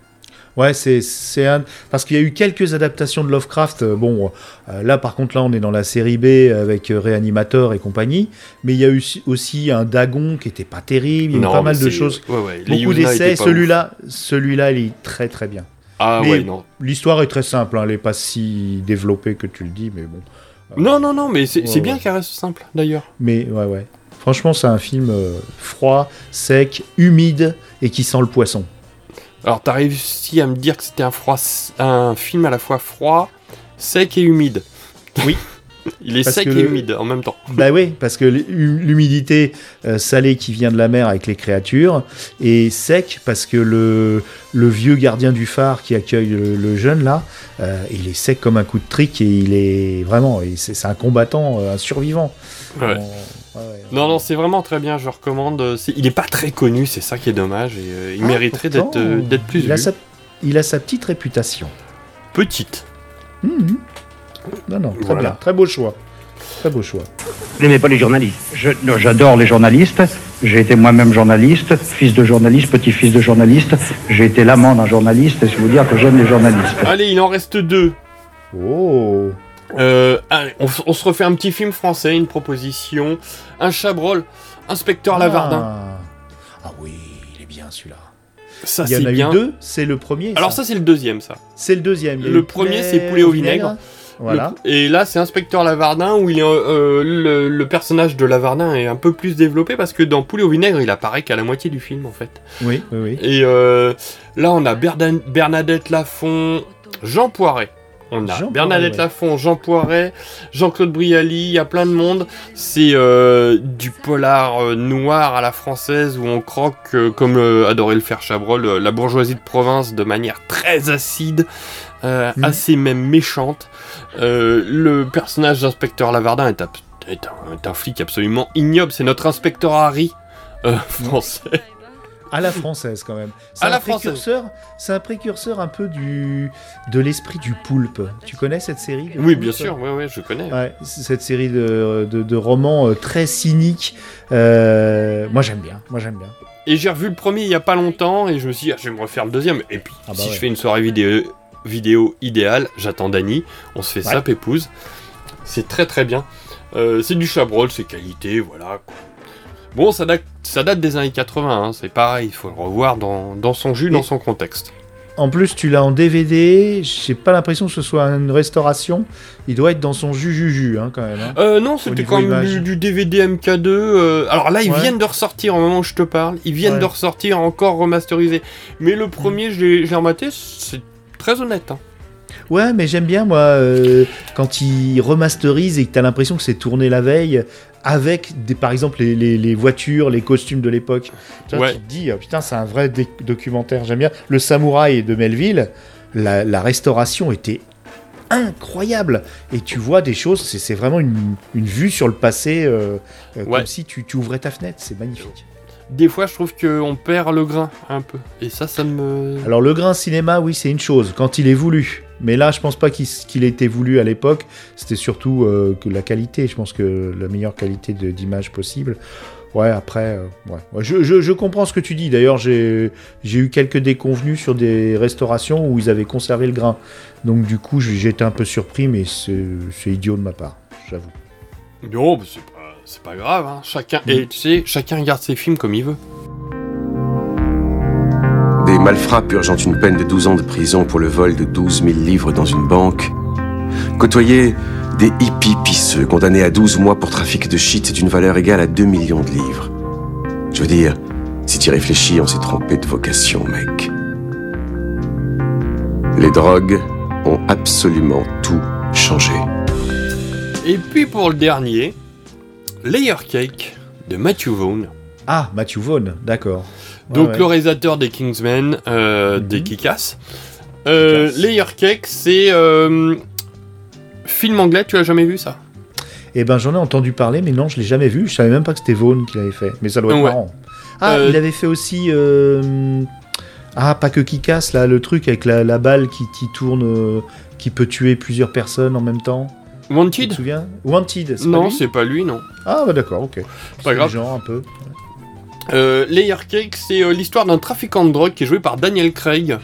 Ouais, c'est un parce qu'il y a eu quelques adaptations de Lovecraft. euh, Bon, euh, là par contre là on est dans la série B avec euh, Reanimator et compagnie, mais il y a eu si- aussi un Dagon qui était pas terrible. Il y a eu pas mal de choses, ouais, ouais, les beaucoup d'essais. Celui-là, celui-là, il est très très bien. Ah Mais ouais, non. L'histoire est très simple, hein, elle est pas si développée que tu le dis, mais bon. Non, non, non, mais c'est Ouais, bien qu'elle reste simple d'ailleurs. Mais ouais, ouais. Franchement, c'est un film froid, sec, humide et qui sent le poisson. Alors t'as réussi à me dire que c'était un, froid, un film à la fois froid, sec et humide. Oui. [LAUGHS] Il est Parce sec et le- humide en même temps. [LAUGHS] Bah oui, parce que l'hu- l'humidité euh, salée qui vient de la mer avec les créatures, et sec parce que le, le vieux gardien du phare qui accueille le, le jeune là, euh, il est sec comme un coup de trick et il est vraiment, c'est un combattant, euh, un survivant. Ouais. On- Non, non, c'est vraiment très bien, je recommande. C'est- Il est pas très connu, c'est ça qui est dommage, et euh, il Ah, mériterait d'être euh, d'être plus il a, vu. sa, il a sa petite réputation. Petite. Mhm. Non, non, très Voilà. bien, très beau choix. Très beau choix. Vous n'aimez pas les journalistes Je- J'adore les journalistes. J'ai été moi-même journaliste, fils de journaliste, petit-fils de journaliste. J'ai été l'amant d'un journaliste et je vous dire que j'aime les journalistes. Allez, il en reste deux. Oh Euh, allez, on, se refait un petit film français, une proposition. Un chabrol, inspecteur Lavardin. Ah. Ah oui, il est bien celui-là. Ça, il y en c'est a bien. eu deux, c'est le premier. Alors ça, c'est le deuxième, ça. C'est le deuxième. Le premier, c'est poulet au vinaigre. Voilà. Le- et là, c'est Inspecteur Lavardin où il est, euh, le, le personnage de Lavardin est un peu plus développé parce que dans Poulet au vinaigre, il apparaît qu'à la moitié du film en fait. Oui, oui, oui. Et euh, là, on a Bernadette Lafont, Jean Poiret. On a Jean Bernadette Poiret. Lafont, Jean Poiret, Jean-Claude Brialy, il y a plein de monde. C'est euh, du polar euh, noir à la française où on croque, euh, comme adorait le faire Chabrol, la bourgeoisie de province de manière très acide, Mhm. assez même méchante. Le personnage d'inspecteur Lavardin est, un, est un flic absolument ignoble. C'est notre inspecteur Harry [LAUGHS] français. À la française quand même. C'est À un la précurseur, c'est un précurseur un peu du de l'esprit du poulpe. Tu connais cette série Oui, bien sûr, ouais, ouais, je connais. Ouais, cette série de, de, de romans euh, très cyniques. Euh, moi j'aime bien. Moi j'aime bien. Et j'ai revu le premier il y a pas longtemps et je me suis dit, ah, je vais me refaire le deuxième. Et puis, Ah bah si ouais. je fais une soirée vidéo, vidéo idéale, j'attends Dany, on se fait ça, Ouais. pépouze. C'est très très bien. Euh, c'est du chabrol, c'est qualité, voilà. quoi. Bon, ça date, ça date des années 80, hein, c'est pareil, il faut le revoir dans, dans son jus, dans son contexte. En plus, tu l'as en DVD. J'ai pas l'impression que ce soit une restauration. Il doit être dans son jus jus jus hein, quand même. hein. Euh, non, c'était quand même du, du DVD MK2. euh, alors là, ils Ouais. viennent de ressortir au moment où je te parle. Ils viennent Ouais. de ressortir encore remasterisé. Mais le premier, l'ai je l'ai rematé, c'est très honnête. Ouais, mais j'aime bien, moi, euh, quand il remasterise et que t'as l'impression que c'est tourné la veille avec, des, par exemple, les, les- les voitures, les costumes de l'époque. Ouais. Tu te dis, ah, putain, c'est un vrai documentaire. J'aime bien. Le Samouraï de Melville, la, la restauration était incroyable. Et tu vois des choses, c'est c'est vraiment une, une vue sur le passé, euh, euh, Ouais. comme si tu, tu ouvrais ta fenêtre. C'est magnifique. Des fois, je trouve qu'on perd le grain un peu. Et ça, ça me. Alors le grain cinéma, oui, c'est une chose, quand il est voulu. Mais là, je pense pas qu'il qu'il ait été voulu à l'époque. C'était surtout euh, que la qualité. Je pense que la meilleure qualité d'image possible. Ouais, après, euh, ouais. Je, je- je comprends ce que tu dis. D'ailleurs, j'ai eu quelques déconvenus sur des restaurations où ils avaient conservé le grain. Donc du coup, j'ai- j'étais un peu surpris, mais c'est idiot de ma part, j'avoue. Non, mais c'est pas, pas grave. hein. Chacun, Mm. et tu sais, chacun regarde ses films comme il veut. Malfrats purgeant une peine de 12 ans de prison pour le vol de 12 000 livres dans une banque. Côtoyer des hippies pisseux condamnés à 12 mois pour trafic de shit d'une valeur égale à 2 millions de livres. Je veux dire, si tu y réfléchis, on s'est trompé de vocation, mec. Les drogues ont absolument tout changé. Et puis pour le dernier, Layer Cake de Matthew Vaughn. Ah, Matthew Vaughn, d'accord. Donc ouais. le réalisateur des Kingsmen, euh, des Kick-Ass. Euh, Layer Cake, c'est euh, film anglais. Tu as jamais vu ça? Eh ben, j'en ai entendu parler, mais non, je l'ai jamais vu. Je savais même pas que c'était Vaughn qui l'avait fait. Mais ça doit être Ouais. marrant. Ah, il avait fait aussi. Ah, pas que qui casse, là, le truc avec la, la balle qui, qui tourne, qui peut tuer plusieurs personnes en même temps. Tu Wanted te souviens? Wanted, c'est Non, c'est pas lui, non. Ah, bah d'accord, ok. Pas grave. genre un peu. Euh, Layer Cake, c'est euh, l'histoire d'un trafiquant de drogue qui est joué par Daniel Craig.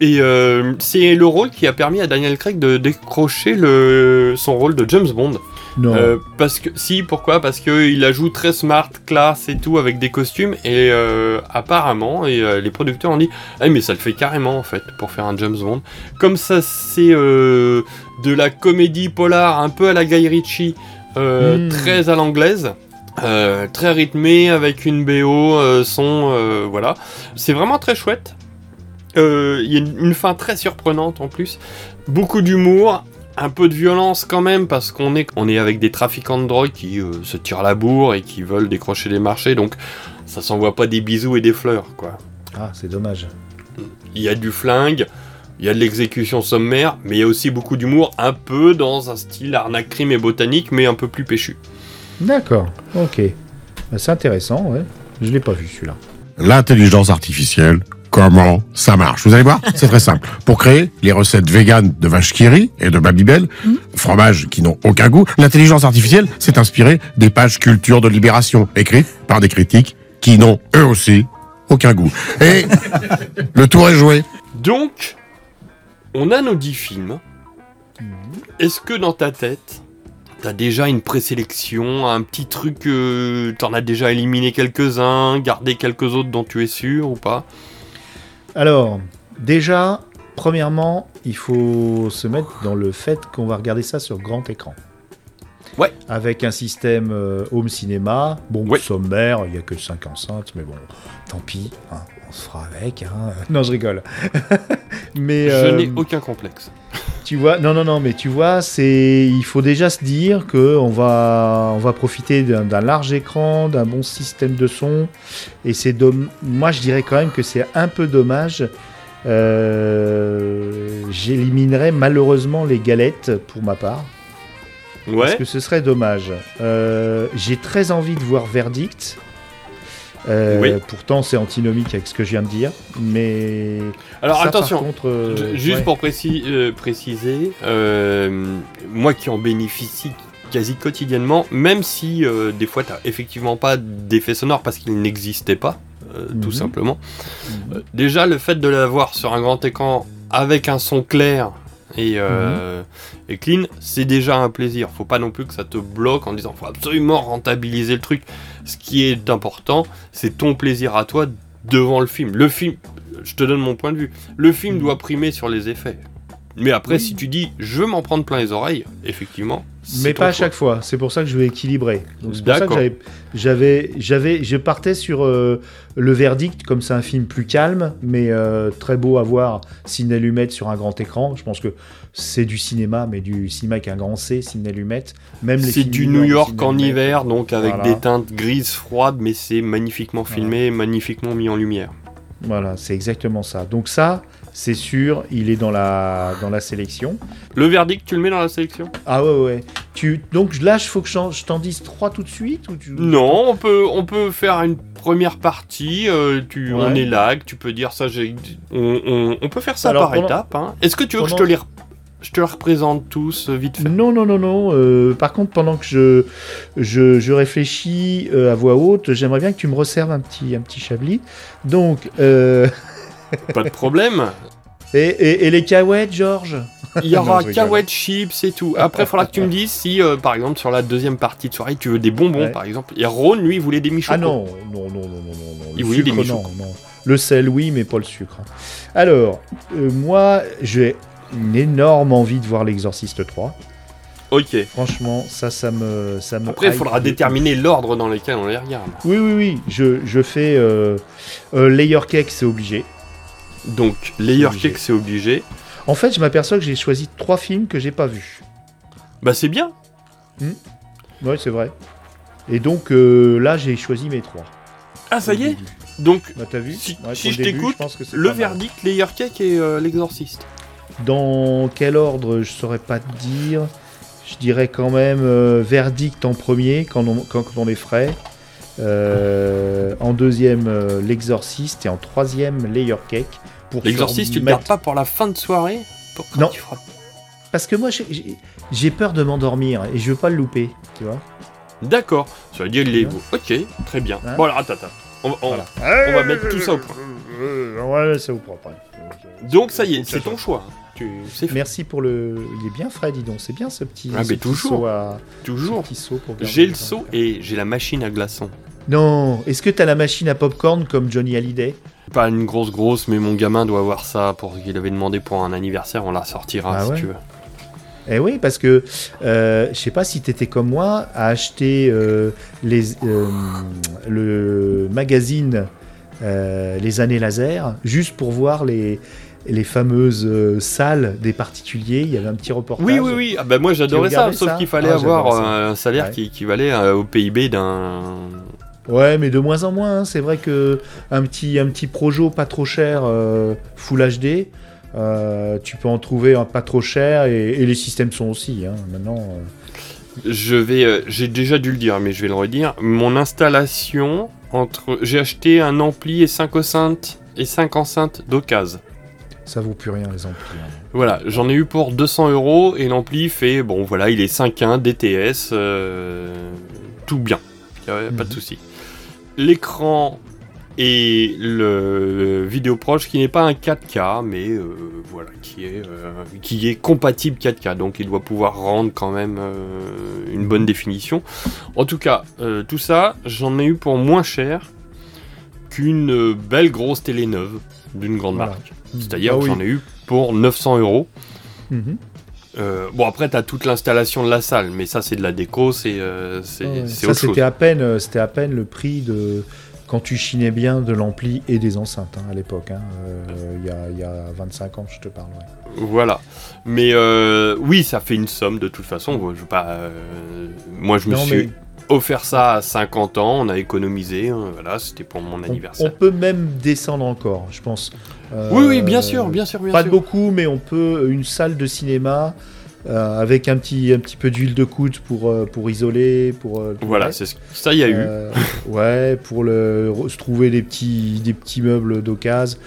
Et euh, c'est le rôle qui a permis à Daniel Craig de décrocher le, son rôle de James Bond. Non. Parce que si, pourquoi? Parce que il la joue très smart, classe et tout avec des costumes et apparemment et les producteurs ont dit ah mais ça le fait carrément en fait pour faire un James Bond. Comme ça c'est de la comédie polar un peu à la Guy Ritchie, Hmm. très à l'anglaise. Euh, très rythmé avec une BO, euh, son, euh, voilà. C'est vraiment très chouette. Il y a une, une fin très surprenante en plus. Beaucoup d'humour, un peu de violence quand même, parce qu'on est, on est avec des trafiquants de drogue qui se tirent la bourre et qui veulent décrocher des marchés, donc ça s'envoie pas des bisous et des fleurs, quoi. Ah, c'est dommage. Il y a du flingue, il y a de l'exécution sommaire, mais il y a aussi beaucoup d'humour, un peu dans un style arnaque, crime et botanique, mais un peu plus péchu. D'accord, ok. Bah, c'est intéressant, ouais. Je l'ai pas vu celui-là. L'intelligence artificielle, comment ça marche? Vous allez voir, c'est très simple. Pour créer les recettes véganes de vache qui rit et de Babybel, fromages qui n'ont aucun goût, l'intelligence artificielle s'est inspirée des pages culture de Libération, écrites par des critiques qui n'ont eux aussi aucun goût. Et le tour est joué. Donc, on a nos 10 films. Est-ce que dans ta tête, t'as déjà une présélection, un petit truc, euh, t'en as déjà éliminé quelques-uns, gardé quelques autres dont tu es sûr ou pas? Alors, déjà, premièrement, il faut se mettre dans le fait qu'on va regarder ça sur grand écran. Ouais. Avec un système euh, home cinéma, bon, sommaire, il n'y a que 5 enceintes, mais bon, tant pis, hein, on se fera avec. hein. Non, je rigole. [LAUGHS] mais, Je euh, n'ai aucun complexe. Tu vois, non, non, non, mais tu vois, c'est, il faut déjà se dire que on va, on va profiter d'un, large écran, d'un bon système de son, et c'est domm- Moi, je dirais quand même que c'est un peu dommage. Euh, j'éliminerais malheureusement les galettes pour ma part. Parce que ce serait dommage. Euh, J'ai très envie de voir Verdict. Euh, Oui. Pourtant, c'est antinomique avec ce que je viens de dire. Mais. Alors ça, par attention, contre, euh, ju- juste ouais. pour précis- euh, préciser, euh, moi qui en bénéficie quasi quotidiennement, même si euh, des fois t'as effectivement pas d'effet sonore parce qu'il n'existait pas, euh, tout Mhm. simplement. Euh, déjà le fait de l'avoir sur un grand écran avec un son clair et, euh, et clean, c'est déjà un plaisir. Faut pas non plus que ça te bloque en disant faut absolument rentabiliser le truc. Ce qui est important, c'est ton plaisir à toi devant le film. Le film, je te donne mon point de vue. Le film doit primer sur les effets. Mais après, Oui. si tu dis je veux m'en prendre plein les oreilles, effectivement. Mais pas à chaque fois. C'est pour ça que je vais équilibrer. Donc, C'est pour ça que j'avais- j'avais, je partais sur euh, le verdict comme c'est un film plus calme, mais euh, très beau à voir. Ciné Lumette sur un grand écran. Je pense que c'est du cinéma, mais du cinéma avec un grand C, Ciné Lumette. Même les C'est du New York en hiver, donc avec Voilà. des teintes grises froides, mais c'est magnifiquement filmé, magnifiquement mis en lumière. Voilà, c'est exactement ça. Donc ça, c'est sûr, il est dans la, dans la sélection. Le verdict, tu le mets dans la sélection? Ah ouais, ouais. Tu, donc là, il faut que je t'en- dise trois tout de suite ou tu... Non, on peut, on peut faire une première partie. euh, tu, On est lag, tu peux dire ça. j'ai- On, on- on peut faire ça Alors, par pendant- étapes. hein. Est-ce que tu veux que je te les, je te les représente tous euh, vite fait? Non, non, non, non. euh, par contre, pendant que je, je, je réfléchis euh, à voix haute, j'aimerais bien que tu me resserves un petit, un petit chablis. Donc, euh, [LAUGHS] Pas de problème. et, et, et les cahuètes, Georges? Il y aura. Kawaii Chips et tout. Après, il faudra que tu me dises si, euh, par exemple, sur la deuxième partie de soirée, tu veux des bonbons, Ouais. par exemple. Et Ron, lui, il voulait des michocos. Ah non, non, non, non, non, non. non. Il Le voulait des michocos. non, non. Le sel, oui, mais pas le sucre. hein. Alors, euh, moi, j'ai une énorme envie de voir l'Exorciste 3. Ok. Franchement, ça, ça me, ça me. Après, il faudra de déterminer l'ordre dans lequel on les regarde. Oui, oui, oui. Je, je fais euh, euh, layer cake, c'est obligé. Donc, Layer obligé. Cake, c'est obligé. En fait, je m'aperçois que j'ai choisi trois films que j'ai pas vus. Bah, c'est bien. Ouais, c'est vrai. Et donc euh, là, j'ai choisi mes trois. Ah, ça y est Donc, Bah, vu si, Ouais, si pour je t'écoute, le mal. verdict, Layer Cake et euh, l'exorciste. Dans quel ordre, je saurais pas te dire. Je dirais quand même euh, Verdict en premier, quand on, quand on est frais. Euh, en deuxième, euh, L'Exorciste. Et en troisième, Layer Cake. Pour L'exorciste, tu le remettre- gardes pas pour la fin de soirée pour quand Non. tu feras- Parce que moi, j'ai- peur de m'endormir et je veux pas le louper, tu vois. D'accord. Ça veut dire les Ok, très bien. Hein bon, alors, attends, attends. On, Voilà. on va mettre tout ça au point. Ouais, ça vous prend pas. Donc, ça y est, c'est ton choix. Tu... C'est fait. Merci pour le. Il est bien frais, dis donc. C'est bien ce petit. Ah, ce mais petit toujours. à- Toujours. ce petit seau pour garder J'ai le seau et j'ai la machine à glaçons. Non. Est-ce que t'as la machine à popcorn comme Johnny Hallyday? Pas une grosse grosse, mais mon gamin doit avoir ça pour qu'il avait demandé pour un anniversaire. On la sortira Ah si ouais tu veux. Eh oui, parce que euh, je sais pas si t'étais comme moi à acheter euh, les, euh, le magazine euh, Les années laser juste pour voir les, les fameuses salles des particuliers. Il y avait un petit reportage. Oui, oui, oui. Ah bah moi j'adorais ça, sauf qu'il fallait Ah, avoir un salaire Ouais. qui équivalait au PIB d'un. Ouais, mais de moins en moins. hein. C'est vrai que un petit, un petit projo pas trop cher, euh, Full HD, euh, tu peux en trouver un pas trop cher et, et les systèmes sont aussi. hein, maintenant. euh. Je vais, j'ai déjà dû le dire, mais je vais le redire. Mon installation entre, j'ai acheté un ampli et 5 enceintes et 5 enceintes d'occasion. Ça vaut plus rien les amplis. hein. Voilà, j'en ai eu pour 200 euros et l'ampli fait, bon voilà, il est 5.1 DTS, tout bien, y a pas de Mhm. souci. L'écran et le vidéo proche qui n'est pas un 4K, mais euh, voilà, qui est, euh, qui est compatible 4K, donc il doit pouvoir rendre quand même euh, une bonne définition. En tout cas, tout ça, j'en ai eu pour moins cher qu'une belle grosse télé neuve d'une grande Voilà. marque. C'est-à-dire Ah que oui. j'en ai eu pour 900 euros. Mhm. Euh, bon, après, tu as toute l'installation de la salle, mais ça, c'est de la déco, c'est euh, c'est- Ouais, c'est ça c'était à peine, euh, c'était à peine le prix de quand tu chinais bien de l'ampli et des enceintes hein, à l'époque. hein. Euh, Il y, a, il y a 25 ans, je te parle. ouais. Voilà. Mais euh, oui, ça fait une somme de toute façon. Moi, je veux pas, moi, je me Non, suis mais- offert ça à 50 ans. On a économisé. hein, voilà, c'était pour mon On, anniversaire. on peut même descendre encore, je pense. Euh, Oui, oui, bien sûr, bien sûr, bien pas sûr. beaucoup, mais on peut une salle de cinéma euh, avec un petit, un petit peu d'huile de coude pour, euh, pour isoler, pour. Voilà, c'est ça, y a eu. Ouais, pour le, trouver des petits, des petits meubles d'occasion.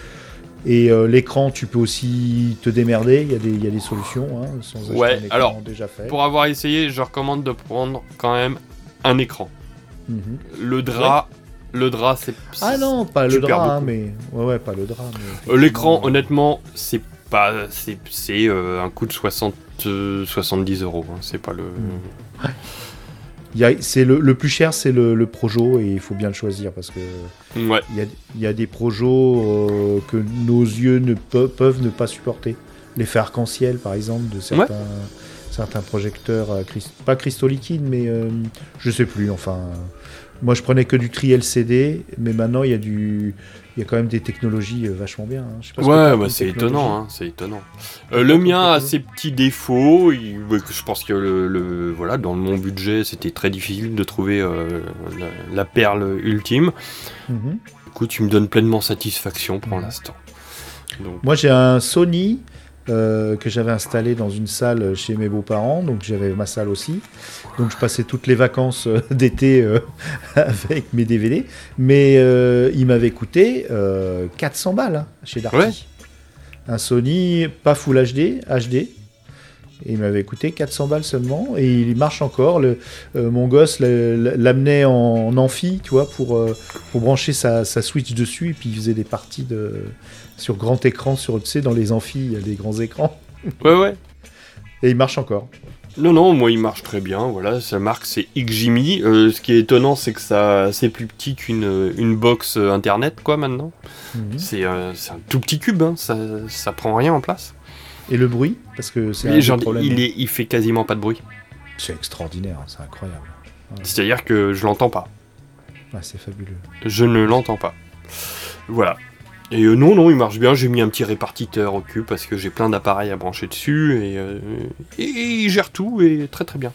Et euh, l'écran, tu peux aussi te démerder. Il y a des, il y a des solutions hein, sans Ouais, un alors, déjà fait. pour avoir essayé, je recommande de prendre quand même un écran. Mhm. Le drap, le drap, c'est. Ah non, pas le drap, hein, mais ouais, ouais, pas le drap. mais Euh, L'écran, honnêtement, c'est pas, c'est, euh, un coût de 60, euh, 70 euros. hein, c'est pas le. Y a- c'est le, le plus cher, c'est le, le Projo et il faut bien le choisir parce que Ouais. il y a, il y a des Projos euh, que nos yeux ne pe- peuvent ne pas supporter. L'effet arc-en-ciel, par exemple, de certains, certains projecteurs, à crist- pas cristaux liquides, mais euh, je sais plus. Enfin, moi je prenais que du tri LCD, mais maintenant il y a du, il y a quand même des technologies euh, vachement bien. hein. Je sais pas Ouais, bah, c'est étonnant, hein, c'est étonnant. Euh, le mien a ses petits défauts. il- je pense que le, le- voilà, dans mon budget, c'était très difficile de trouver euh, la, la perle ultime. Mhm. Écoute, tu me donnes pleinement satisfaction pour l'instant. Donc, Moi, j'ai un Sony euh, que j'avais installé dans une salle chez mes beaux-parents, donc j'avais ma salle aussi. Donc je passais toutes les vacances euh, [LAUGHS] d'été euh, [LAUGHS] avec mes DVD, mais il m'avait coûté euh, 400 balles hein, chez Darty. Ouais. Un Sony pas Full HD, HD. Et il m'avait coûté 400 balles seulement et il marche encore. Le, mon gosse l'amenait en amphi, tu vois, pour, pour brancher sa, sa Switch dessus et puis il faisait des parties de, sur grand écran, sur, tu sais, dans les amphis, il y a des grands écrans. [LAUGHS] Ouais, ouais. Et il marche encore. Non, non, moi il marche très bien. Voilà, sa marque c'est XJimmy. Euh, ce qui est étonnant, c'est que ça c'est plus petit qu'une une box euh, internet, quoi, maintenant. Mhm. C'est euh, c'est un tout petit cube, hein, ça, ça prend rien en place. Et le bruit, parce que c'est un genre, problèmes. il, est, il fait quasiment pas de bruit. C'est extraordinaire, c'est incroyable. Ouais. C'est-à-dire que je l'entends pas. Ouais, c'est fabuleux. Je ne l'entends pas. Voilà. Et euh, non, non, il marche bien. J'ai mis un petit répartiteur au cul parce que j'ai plein d'appareils à brancher dessus et, euh, et il gère tout et très très bien.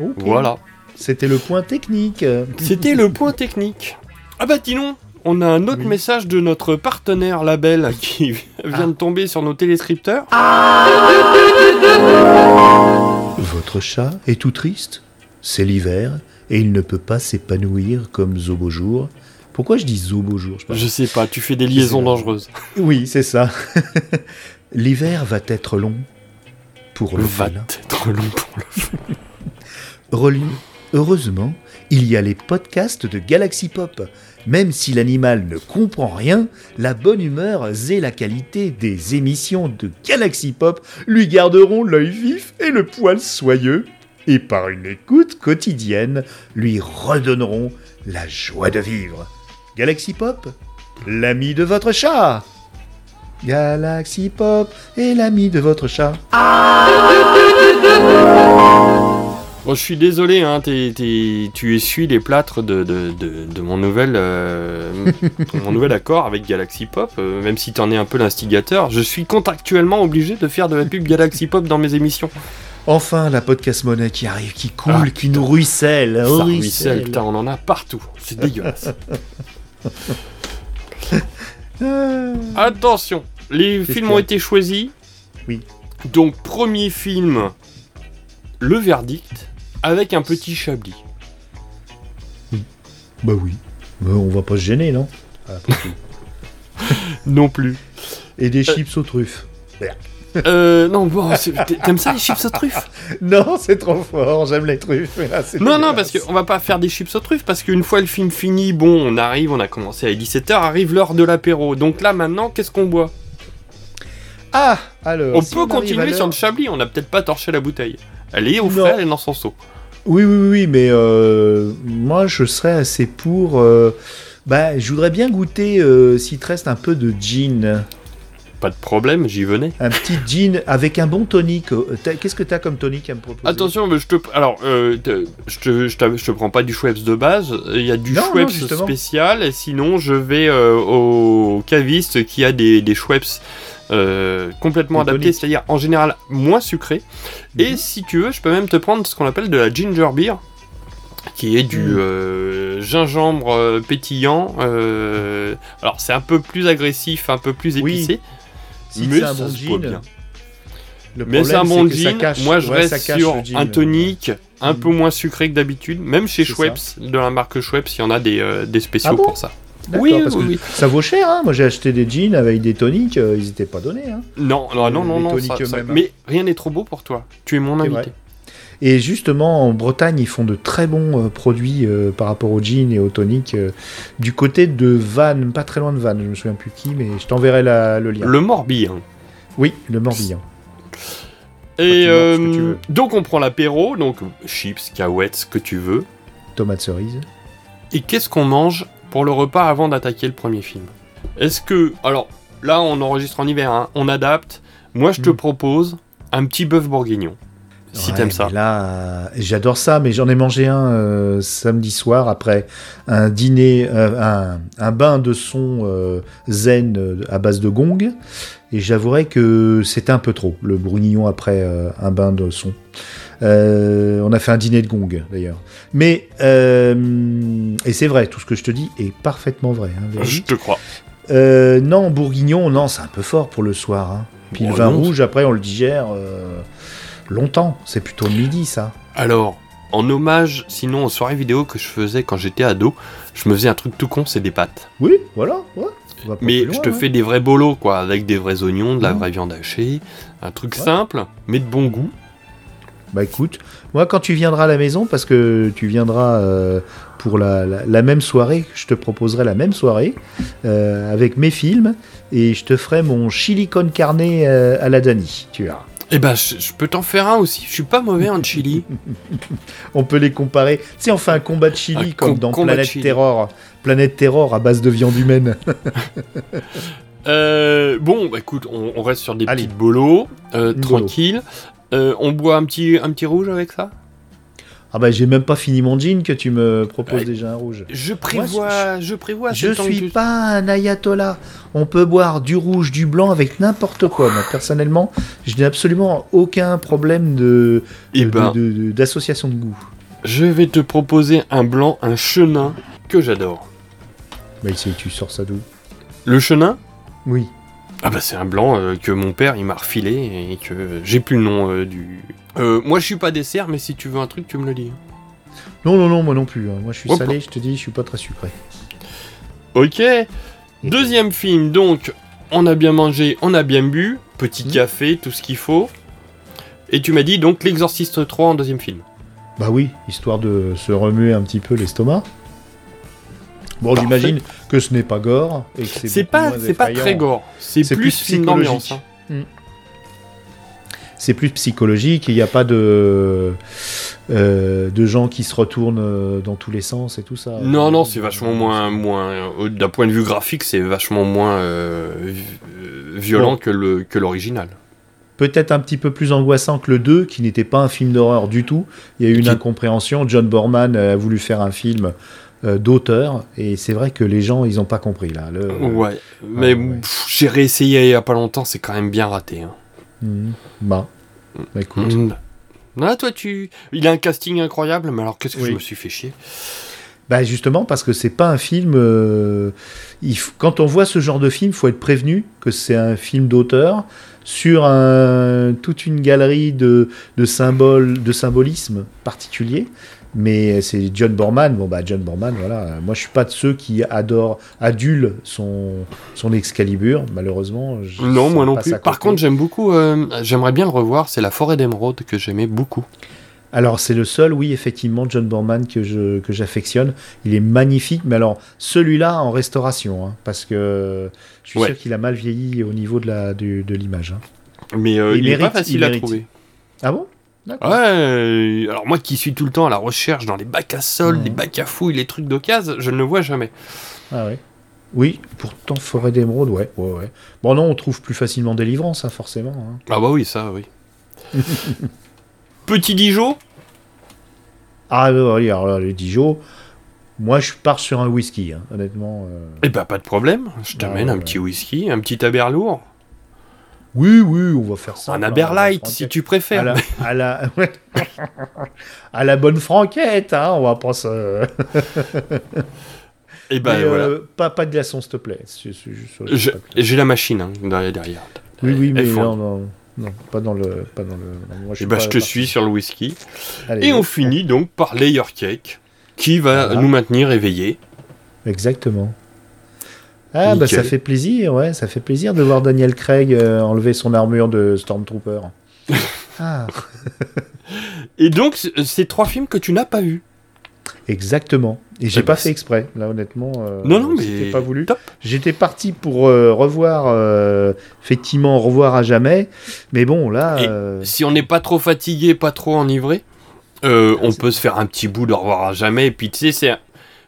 Ok. Voilà. C'était le point technique. [LAUGHS] C'était le point technique. Ah bah dis-donc, on a un autre message de notre partenaire label [LAUGHS] qui vient de tomber sur nos téléscripteurs. Votre chat est tout triste C'est l'hiver et il ne peut pas s'épanouir comme Zobojour. Pourquoi je dis je, sais pas. Je sais pas, tu fais des liaisons dangereuses. Oui, c'est ça. [LAUGHS] L'hiver va être long pour le Va être long pour le Relu- Heureusement, il y a les podcasts de Galaxy Pop. Même si l'animal ne comprend rien, la bonne humeur et la qualité des émissions de Galaxy Pop lui garderont l'œil vif et le poil soyeux, et par une écoute quotidienne, lui redonneront la joie de vivre. Galaxy Pop, l'ami de votre chat. Galaxy Pop est l'ami de votre chat. Bon, je suis désolé, hein, t'es- t'es- tu essuies les plâtres de, de, de, de mon, nouvel, euh, [LAUGHS] mon nouvel accord avec Galaxy Pop, euh, même si t'en es un peu l'instigateur. Je suis contractuellement obligé de faire de la pub Galaxy Pop dans mes émissions. Enfin, la podcast monnaie qui arrive, qui coule, Ah, qui nous ruisselle. Ça ruisselle. ruisselle, putain, on en a partout. C'est dégueulasse. [LAUGHS] [LAUGHS] Attention, les films ont été choisis. Oui. Donc, premier film, Le Verdict, avec un petit chablis. Bah oui. Mais on va pas se gêner, non? [LAUGHS] Non plus. Et des chips aux truffes. Merde. Euh, non, bon, t'aimes ça les chips aux truffes? Non, c'est trop fort, j'aime les truffes. mais là, c'est Non, non, parce qu'on va pas faire des chips aux truffes, parce qu'une fois le film fini, bon, on arrive, on a commencé à 17h, arrive l'heure de l'apéro. Donc là, maintenant, qu'est-ce qu'on boit? Ah, alors. On si peut continuer sur le chablis, on n'a peut-être pas torché la bouteille. Elle est au frais, elle est dans son seau. Oui, oui, oui, oui, mais euh, moi, je serais assez pour. euh, bah, je voudrais bien goûter, euh, s'il te reste un peu de gin. Pas de problème, j'y venais. Un petit gin avec un bon tonic. euh, Qu'est-ce que t'as comme tonic à me proposer? Attention, mais je te. Alors, euh, te- je, te, je, t'av- je te prends pas du Schweppes de base. Il y a du Non, Schweppes spécial. Et sinon, je vais euh, au caviste qui a des, des Schweppes euh, complètement adaptés, toniques. c'est-à-dire en général moins sucrés. Mhm. Et si tu veux, je peux même te prendre ce qu'on appelle de la ginger beer. Qui est du Mhm. euh, gingembre pétillant. euh, alors, c'est un peu plus agressif, un peu plus Oui. Si mais c'est un ça bon se boit gin, bien. Le Mais c'est un bon ça cache- Moi, je ouais, ça reste cache sur un euh, tonic un Mm. peu moins sucré que d'habitude. Même chez Schweppes, de la marque Schweppes, il y en a des, euh, des spéciaux Ah bon pour ça. Oui, parce oui, que oui. ça vaut cher. Hein. Moi, j'ai acheté des jeans avec des toniques, euh, ils étaient pas donnés. Hein. Non, non, non, non, non. ça- ça-. Mais rien n'est trop beau pour toi. Tu es mon invité. Et justement, en Bretagne, ils font de très bons euh, produits euh, par rapport aux jeans et aux toniques. euh, du côté de Vannes, pas très loin de Vannes, je me souviens plus qui, mais je t'enverrai le lien. Le Morbihan. Oui, le Morbihan. Et euh, donc on prend l'apéro, donc chips, cahuètes, ce que tu veux. Tomate cerise. Et qu'est-ce qu'on mange pour le repas avant d'attaquer le premier film? Est-ce que... Alors, là, on enregistre en hiver, hein, on adapte. Moi, je te Mm. propose un petit bœuf bourguignon. Si Ouais, t'aimes ça. Là, euh, j'adore ça, mais j'en ai mangé un euh, samedi soir après un dîner, euh, un, un bain de son zen à base de gong. Et j'avouerai que c'était un peu trop, le bourguignon après un bain de son. On a fait un dîner de gong d'ailleurs. Mais, et c'est vrai, tout ce que je te dis est parfaitement vrai. hein, Je te crois. Non, bourguignon, non, c'est un peu fort pour le soir. hein. Puis le vin non. rouge, après, on le digère longtemps. C'est plutôt midi, ça. Alors, en hommage, sinon aux soirées vidéo que je faisais quand j'étais ado, je me faisais un truc tout con, c'est des pâtes. Oui, voilà. ouais. Mais loin, je te ouais. fais des vrais bolos, quoi, avec des vrais oignons, de la vraie viande hachée, un truc simple, mais de bon goût. Bah écoute, moi quand tu viendras à la maison, parce que tu viendras euh, pour la, la- la même soirée, je te proposerai la même soirée euh, avec mes films et je te ferai mon chili con carne euh, à la Dani. Tu verras. Eh ben, je, je peux t'en faire un aussi, je suis pas mauvais en chili. [LAUGHS] On peut les comparer. Tu sais, on fait un combat de chili Un comme com- dans Planète. Terror. Planète Terror à base de viande humaine. [LAUGHS] Euh, bon, bah écoute, on, on reste sur des Allez. petites bolos, euh, tranquille. Euh, on boit un petit, un petit rouge avec ça? Ah bah j'ai même pas fini mon jean que tu me proposes déjà un rouge. Je prévois, je prévois. Je ce temps suis que- pas un ayatollah. On peut boire du rouge, du blanc avec n'importe quoi. Moi, personnellement, je n'ai absolument aucun problème de Eh de- ben. de- de- d'association de, goût. Je vais te proposer un blanc, un chenin que j'adore. Mais si tu sors ça d'où? Le chenin? Oui. Ah bah c'est un blanc euh, que mon père il m'a refilé et que j'ai plus le nom euh, du. Euh, moi je suis pas dessert, mais si tu veux un truc, tu me le dis. Non, non, non, moi non plus. hein. Moi, je suis Hop. salé. Je te dis, je suis pas très sucré. Ok. Deuxième film, donc on a bien mangé, on a bien bu, petit café, tout ce qu'il faut. Et tu m'as dit donc l'exorciste 3 en deuxième film. Bah oui, histoire de se remuer un petit peu l'estomac. Bon, j'imagine que ce n'est pas gore et que c'est pas, c'est pas très gore. C'est plus, hein. Mm. C'est plus psychologique. Il n'y a pas de euh, de gens qui se retournent euh, dans tous les sens et tout ça. Non, non, c'est vachement moins, moins euh, d'un point de vue graphique, c'est vachement moins vi- euh, violent Bon. que le que l'original. Peut-être un petit peu plus angoissant que le 2, qui n'était pas un film d'horreur du tout. Il y a eu une incompréhension. John Borman a voulu faire un film euh, d'auteur, et c'est vrai que les gens, ils n'ont pas compris là. Le- ouais, mais j'ai réessayé il y a pas longtemps, c'est quand même bien raté. hein. Mhm. Bah, bah, écoute. Mm. Ah, toi, tu. Il a un casting incroyable, mais alors qu'est-ce que je me suis fait chier? Bah justement parce que c'est pas un film. euh, il f- quand on voit ce genre de film, faut être prévenu que c'est un film d'auteur sur un, toute une galerie de, de symboles, de symbolisme particulier. Mais c'est John Borman. Bon bah John Borman, voilà. Moi je suis pas de ceux qui adorent, adulent son son Excalibur. Malheureusement. je- Non, moi non plus. Par contre, j'aime beaucoup. euh, J'aimerais bien le revoir. C'est La Forêt d'Émeraude que j'aimais beaucoup. Alors c'est le seul, oui, effectivement, John Borman que je que j'affectionne. Il est magnifique, mais alors celui-là en restauration, hein, parce que je suis Ouais. sûr qu'il a mal vieilli au niveau de la du- de l'image. hein. Mais euh, il, est mérite, pas facile il à trouver. Ah bon? Ouais, alors moi qui suis tout le temps à la recherche dans les bacs à sol, Mhm. les bacs à fouilles, les trucs d'occasion, je ne le vois jamais. Ah ouais. Oui, pourtant Forêt d'émeraude, ouais, ouais, ouais. Bon non, on trouve plus facilement délivrance, hein, forcément. hein. Ah bah oui, ça, oui. [LAUGHS] Petit Dijon? Ah oui, alors là, les Dijon, moi je pars sur un whisky, hein, honnêtement. euh. Eh bah pas de problème, je t'amène Ah, un ouais. petit whisky, un petit Aberlour. Oui, oui, on va faire ça. Un Aberlight, si tu préfères. À la, à la, ouais. [LAUGHS] à la bonne franquette, hein, on va pas se... [LAUGHS] Et Mais, voilà. euh, pas, pas de glaçon, s'il te plaît. Je-. J'ai la machine hein, derrière. derrière. Oui, oui, mais non, non, non, pas dans le... Pas dans le moi, Et suis bah pas je te suis sur le whisky. Allez, Et on finit donc par Layer Cake, qui va Voilà. nous maintenir éveillés. Exactement. Ah, bah ça fait plaisir, ouais, ça fait plaisir de voir Daniel Craig euh, enlever son armure de Stormtrooper. [LAUGHS] ah, Et donc, c- ces trois films que tu n'as pas vus. exactement. Et j'ai Eh pas bah, fait exprès, là, honnêtement. euh, Non, non, mais pas voulu. J'étais parti pour euh, revoir, euh, effectivement, revoir à jamais. Mais bon, là. Euh, si on n'est pas trop fatigué, pas trop enivré, euh, on peut se faire un petit bout de revoir à jamais. Et puis, tu sais, c'est.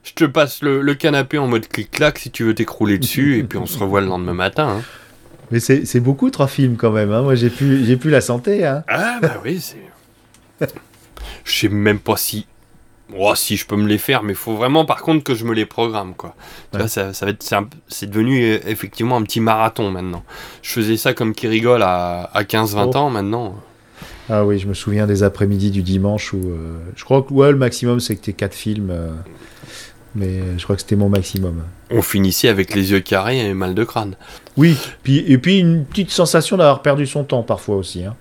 Je te passe le, le canapé en mode clic-clac si tu veux t'écrouler dessus, et puis on se revoit le lendemain matin. hein. Mais c'est beaucoup trois films quand même. hein. Moi, j'ai plus, j'ai plus la santé. Hein. Ah, bah oui, c'est. [LAUGHS] Je sais même pas si. Oh, si je peux me les faire, mais il faut vraiment par contre que je me les programme, quoi. Tu vois, ça, ça va être, c'est, un- c'est devenu euh, effectivement un petit marathon maintenant. Je faisais ça comme qui rigole à, à 15-20 Oh. ans maintenant. Ah oui, je me souviens des après-midi du dimanche où. euh, je crois que ouais, le maximum, c'est que t'es quatre films. euh, mais je crois que c'était mon maximum. On finissait avec les yeux carrés et mal de crâne. Oui, puis, et puis une petite sensation d'avoir perdu son temps parfois aussi. Hein.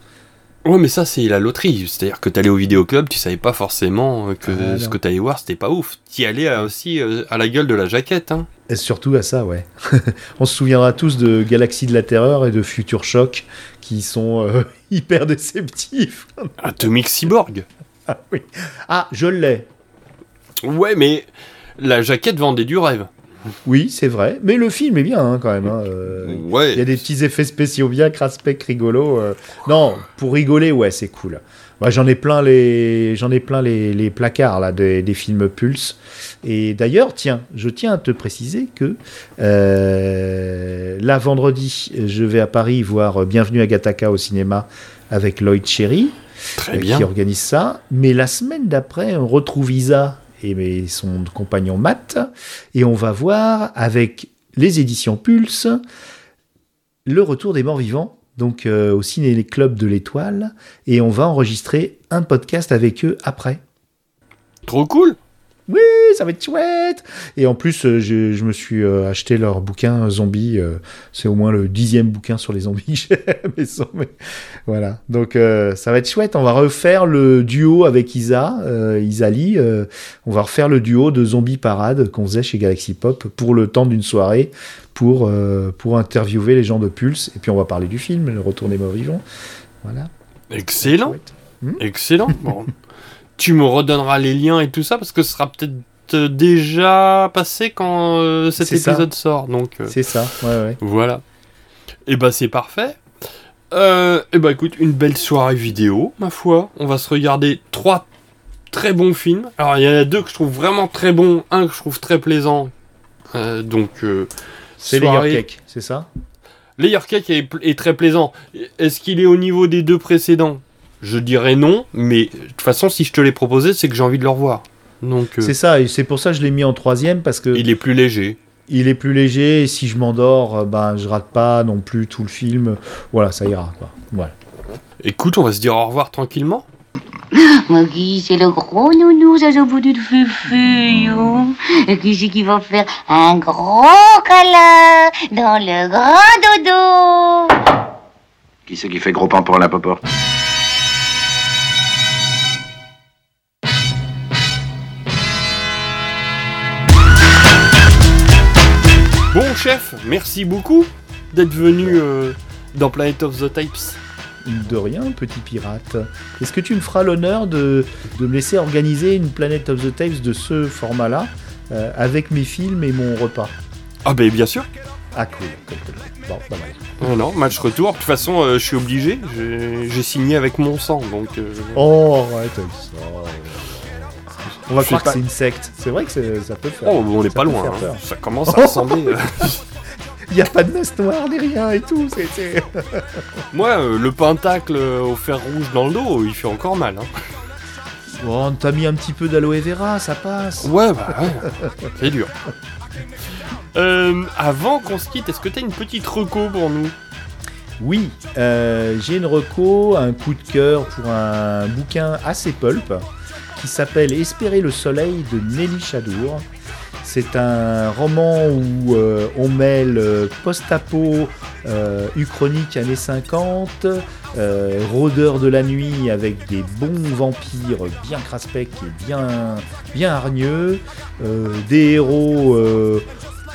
Ouais, mais ça, c'est la loterie. C'est-à-dire que t'allais au vidéoclub, tu savais pas forcément que Ah, ce que t'allais voir, c'était pas ouf. T'y allais euh, aussi euh, à la gueule de la jaquette. Hein. Et surtout à ça, ouais. [LAUGHS] On se souviendra tous de Galaxie de la Terreur et de Future Shock qui sont euh, [LAUGHS] hyper déceptifs. Atomic Cyborg. ah oui. Ah, je l'ai. Ouais, mais la jaquette vendait du rêve. Oui, c'est vrai. Mais le film est bien hein, quand même. hein, euh, Ouais. Il y a des petits effets spéciaux bien craspec rigolos. euh. Non, pour rigoler, ouais, c'est cool. Moi, j'en ai plein les, j'en ai plein les, les placards là des, des films Pulse. Et d'ailleurs, tiens, je tiens à te préciser que euh, là vendredi, je vais à Paris voir Bienvenue à Gattaca au cinéma avec Lloyd Cherry, Très euh, bien. qui organise ça. Mais la semaine d'après, on retrouve Isa et son compagnon Matt, et on va voir avec les éditions Pulse le retour des morts vivants, donc euh, au ciné club de l'Étoile, et on va enregistrer un podcast avec eux après. Trop cool. Oui, ça va être chouette. Et en plus, euh, je, je me suis euh, acheté leur bouquin zombie. euh, c'est au moins le dixième bouquin sur les zombies [LAUGHS] que j'ai à la maison, mais Voilà. Donc ça va être chouette. On va refaire le duo avec Isa, Isali. on va refaire le duo de Zombie Parade qu'on faisait chez Galaxy Pop pour le temps d'une soirée pour pour interviewer les gens de Pulse. Et puis on va parler du film, Le Retour des morts vivants. Voilà. Excellent. Hmm Excellent. Bon. Tu me redonneras les liens et tout ça parce que ce sera peut-être euh, déjà passé quand euh, cet ça. épisode sort. Donc euh, C'est ça. Ouais, ouais. voilà. Et bah c'est parfait. Euh, et bah écoute, une belle soirée vidéo, ma foi. On va se regarder trois très bons films. Alors il y en a deux que je trouve vraiment très bons, un que je trouve très plaisant. Donc euh, C'est soirée- Layer Cake, c'est ça? Layer Cake est, est très plaisant. Est-ce qu'il est au niveau des deux précédents? Je dirais non, mais de toute façon, si je te l'ai proposé, c'est que j'ai envie de le revoir. Donc, euh, C'est ça. Et c'est pour ça que je l'ai mis en troisième parce que il est plus léger. il est plus léger. Et si je m'endors, euh, ben je rate pas non plus tout le film. Voilà, ça ira. Quoi. Voilà. Écoute, on va se dire au revoir tranquillement. [LAUGHS] Maggie, c'est le gros nounou, ça au bout du fufu, yo. Et qui c'est qui va faire un gros câlin dans le grand dodo? Qui c'est qui fait gros pan pour la popo chef, merci beaucoup d'être venu euh, dans Planet of the Types. De rien, petit pirate. Est-ce que tu me feras l'honneur de, de me laisser organiser une Planet of the Tapes de ce format-là, euh, avec mes films et mon repas? Ah, ben bien sûr. Ah, cool. cool, cool. Bon, bah voilà. Non, non, match retour. De toute façon, euh, je suis obligé. J'ai j'ai signé avec mon sang, donc. euh, Oh, arrête avec ça. On va croire que pas. c'est une secte. C'est vrai que c'est- ça peut faire. Oh, on n'est pas loin. hein. Ça commence à ressembler. euh. [LAUGHS] Il n'y a pas de messe noire ni rien et tout. c'est- c'est- [LAUGHS] Moi, euh, le pentacle euh, au fer rouge dans le dos, il fait encore mal. Hein. Bon, t'as mis un petit peu d'aloe vera, ça passe. Ouais, bah ouais. C'est dur. Euh, avant qu'on se quitte, est-ce que t'as une petite reco pour nous? Oui, euh, j'ai une reco, un coup de cœur pour un bouquin assez pulp qui s'appelle Espérer le soleil de Nelly Chadour. C'est un roman où euh, on mêle euh, post-apo, euh, uchronique années 50, euh, rôdeur de la nuit avec des bons vampires bien craspec et bien, bien hargneux, des héros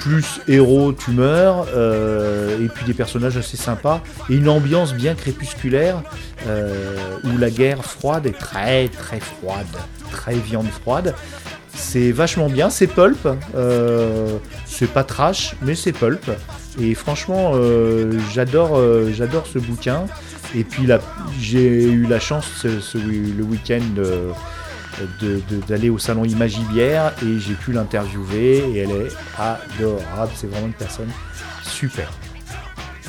plus héros tu meurs, euh, et puis des personnages assez sympas, et une ambiance bien crépusculaire, euh, où la guerre froide est très très froide, très viande froide. C'est vachement bien, c'est pulp, euh, c'est pas trash, mais c'est pulp. Et franchement, euh, j'adore, ce bouquin. Et puis j'ai eu la chance ce- ce- le week-end d'aller au salon Imagibière et j'ai pu l'interviewer et elle est adorable. C'est vraiment une personne super.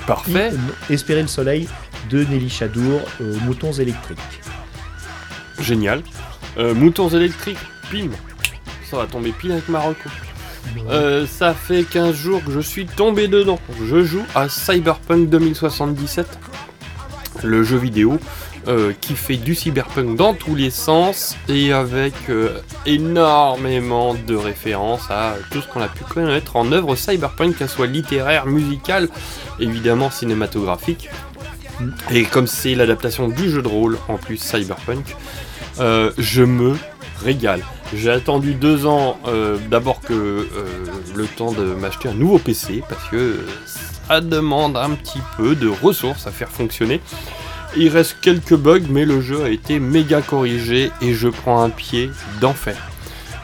Parfait. Espérer le soleil de Nelly Chadour, euh, Moutons électriques. Génial. Euh, moutons électriques, pim. Ça va tomber pile avec Marocco. Euh, ça fait 15 jours que je suis tombé dedans. Je joue à Cyberpunk 2077, le jeu vidéo euh, qui fait du cyberpunk dans tous les sens et avec euh, énormément de références à tout ce qu'on a pu connaître en œuvre cyberpunk, qu'elle soit littéraire, musicale, évidemment cinématographique. Et comme c'est l'adaptation du jeu de rôle en plus cyberpunk, euh, je me régale. J'ai attendu deux ans d'abord que le temps de m'acheter un nouveau PC parce que ça demande un petit peu de ressources à faire fonctionner. Il reste quelques bugs, mais le jeu a été méga corrigé et je prends un pied d'enfer.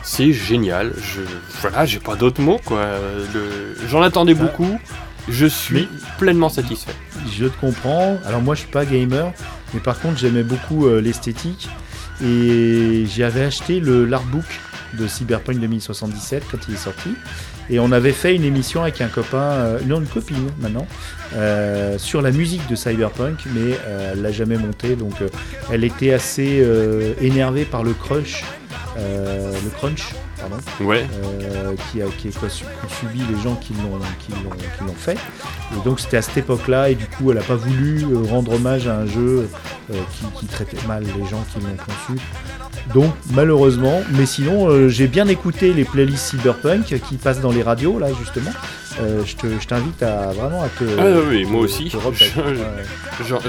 C'est génial. Je, voilà, j'ai pas d'autres mots quoi. Le- J'en attendais beaucoup. Je suis pleinement satisfait. Je te comprends. Alors moi je suis pas gamer, mais par contre j'aimais beaucoup euh, l'esthétique et j'avais acheté le l'artbook de Cyberpunk 2077 quand il est sorti et on avait fait une émission avec un copain, euh, non une copine maintenant, euh, sur la musique de Cyberpunk, mais euh, elle l'a jamais monté donc euh, elle était assez euh, énervée par le crunch, le crunch pardon, Ouais. qui a, qui, subi les gens qui l'ont, fait. Et donc c'était à cette époque-là, et du coup elle n'a pas voulu rendre hommage à un jeu qui, qui traitait mal les gens qui l'ont conçu. Donc malheureusement, mais sinon euh, j'ai bien écouté les playlists cyberpunk qui passent dans les radios là justement. Euh, je, te- je t'invite à vraiment à te. Ah oui, moi aussi.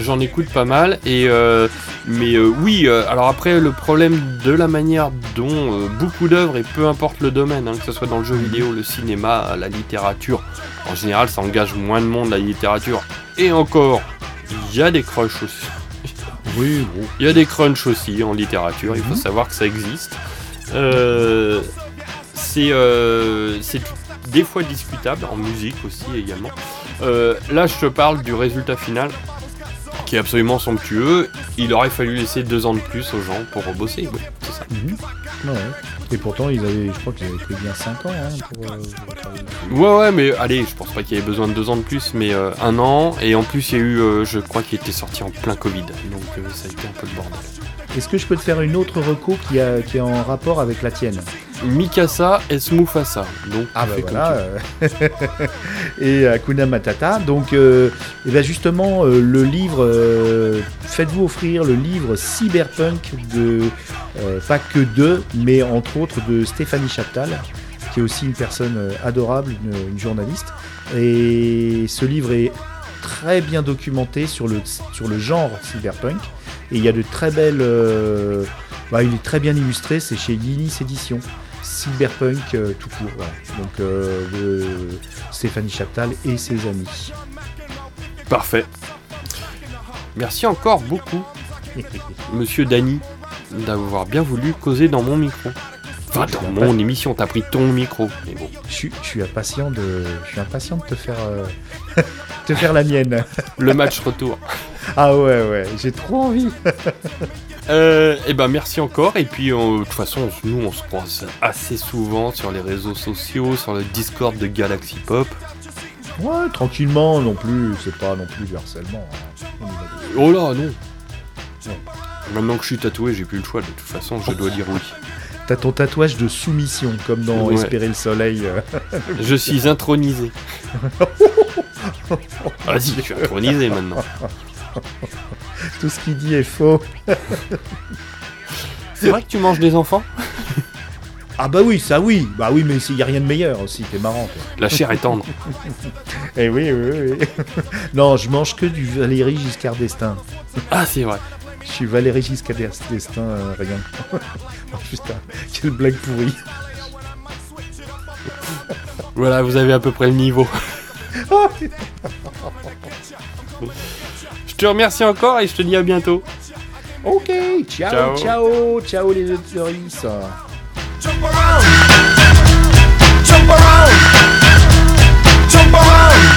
J'en écoute pas mal et euh, mais euh, oui. alors après le problème de la manière dont beaucoup d'œuvres et peu importe le domaine, hein, que ce soit dans le jeu vidéo, le cinéma, la littérature, en général ça engage moins de monde la littérature. Et encore, il y a des crushs aussi. [LAUGHS] Oui, Il y a des crunchs aussi en littérature. Il faut Mhm. savoir que ça existe. Euh, c'est euh, c'est des fois discutable en musique aussi également. Euh, là, je te parle du résultat final qui est absolument somptueux. Il aurait fallu laisser deux ans de plus aux gens pour bosser. Oui, c'est ça. Mhm. Ouais. Et pourtant ils avaient, je crois qu'ils avaient pris bien 5 ans hein, pour, euh, pour. Ouais, ouais, mais allez, je pense pas qu'il y ait besoin de deux ans de plus, mais euh, un an. Et en plus, il y a eu, je crois qu'il était sorti en plein Covid. Donc ça a été un peu le bordel. Est-ce que je peux te faire une autre reco qui, a, qui est en rapport avec la tienne Mikasa et Mufasa. Donc, Ah bah voilà. euh, [LAUGHS] et Hakuna Matata. Donc, euh, et ben justement, euh, le livre, euh, faites-vous offrir le livre Cyberpunk de, euh, pas que de, mais entre autres de Stéphanie Chaptal, qui est aussi une personne euh, adorable, une, une journaliste. Et ce livre est très bien documenté sur le, sur le genre cyberpunk. Et il y a de très belles. euh, bah, il est très bien illustré, c'est chez Yinis Éditions. Cyberpunk euh, tout court. voilà. Donc euh, de Stéphanie Chaptal et ses amis. Parfait. Merci encore beaucoup, [LAUGHS] monsieur Dany, d'avoir bien voulu causer dans mon micro. Dans mon émission, t'as pris ton micro. Mais bon. Je, suis- je suis impatient de, je suis impatient de te faire, euh, [LAUGHS] te faire la mienne. Le match retour. [LAUGHS] Ah ouais, ouais, j'ai trop envie. [LAUGHS] Euh, et ben merci encore. Et puis de toute façon, nous on se croise assez souvent sur les réseaux sociaux, sur le Discord de Galaxy Pop. Ouais, tranquillement non plus, c'est pas non plus du harcèlement. hein. Oh là, non. Maintenant que je suis tatoué, j'ai plus le choix. De toute façon, je dois dire oui. T'as ton tatouage de soumission, comme dans Ouais. Espérer le soleil. euh. Je suis intronisé. [LAUGHS] Vas-y, je suis intronisé maintenant. Tout ce qu'il dit est faux. C'est vrai que tu manges des enfants? Ah bah oui, ça oui. Bah oui, mais il y a rien de meilleur aussi, t'es marrant. Toi. La chair est tendre. Eh oui, oui, oui. non, je mange que du Valérie Giscard d'Estaing. Ah, c'est vrai. Je suis Valérie Giscard d'Estaing, euh, rien. [LAUGHS] oh putain, quelle blague pourrie. Voilà, vous avez à peu près le niveau. [LAUGHS] Je te remercie encore et je te dis à bientôt. ok, ciao, Ciao. ciao, ciao, les auditeuristes. Jump around, jump around, jump up,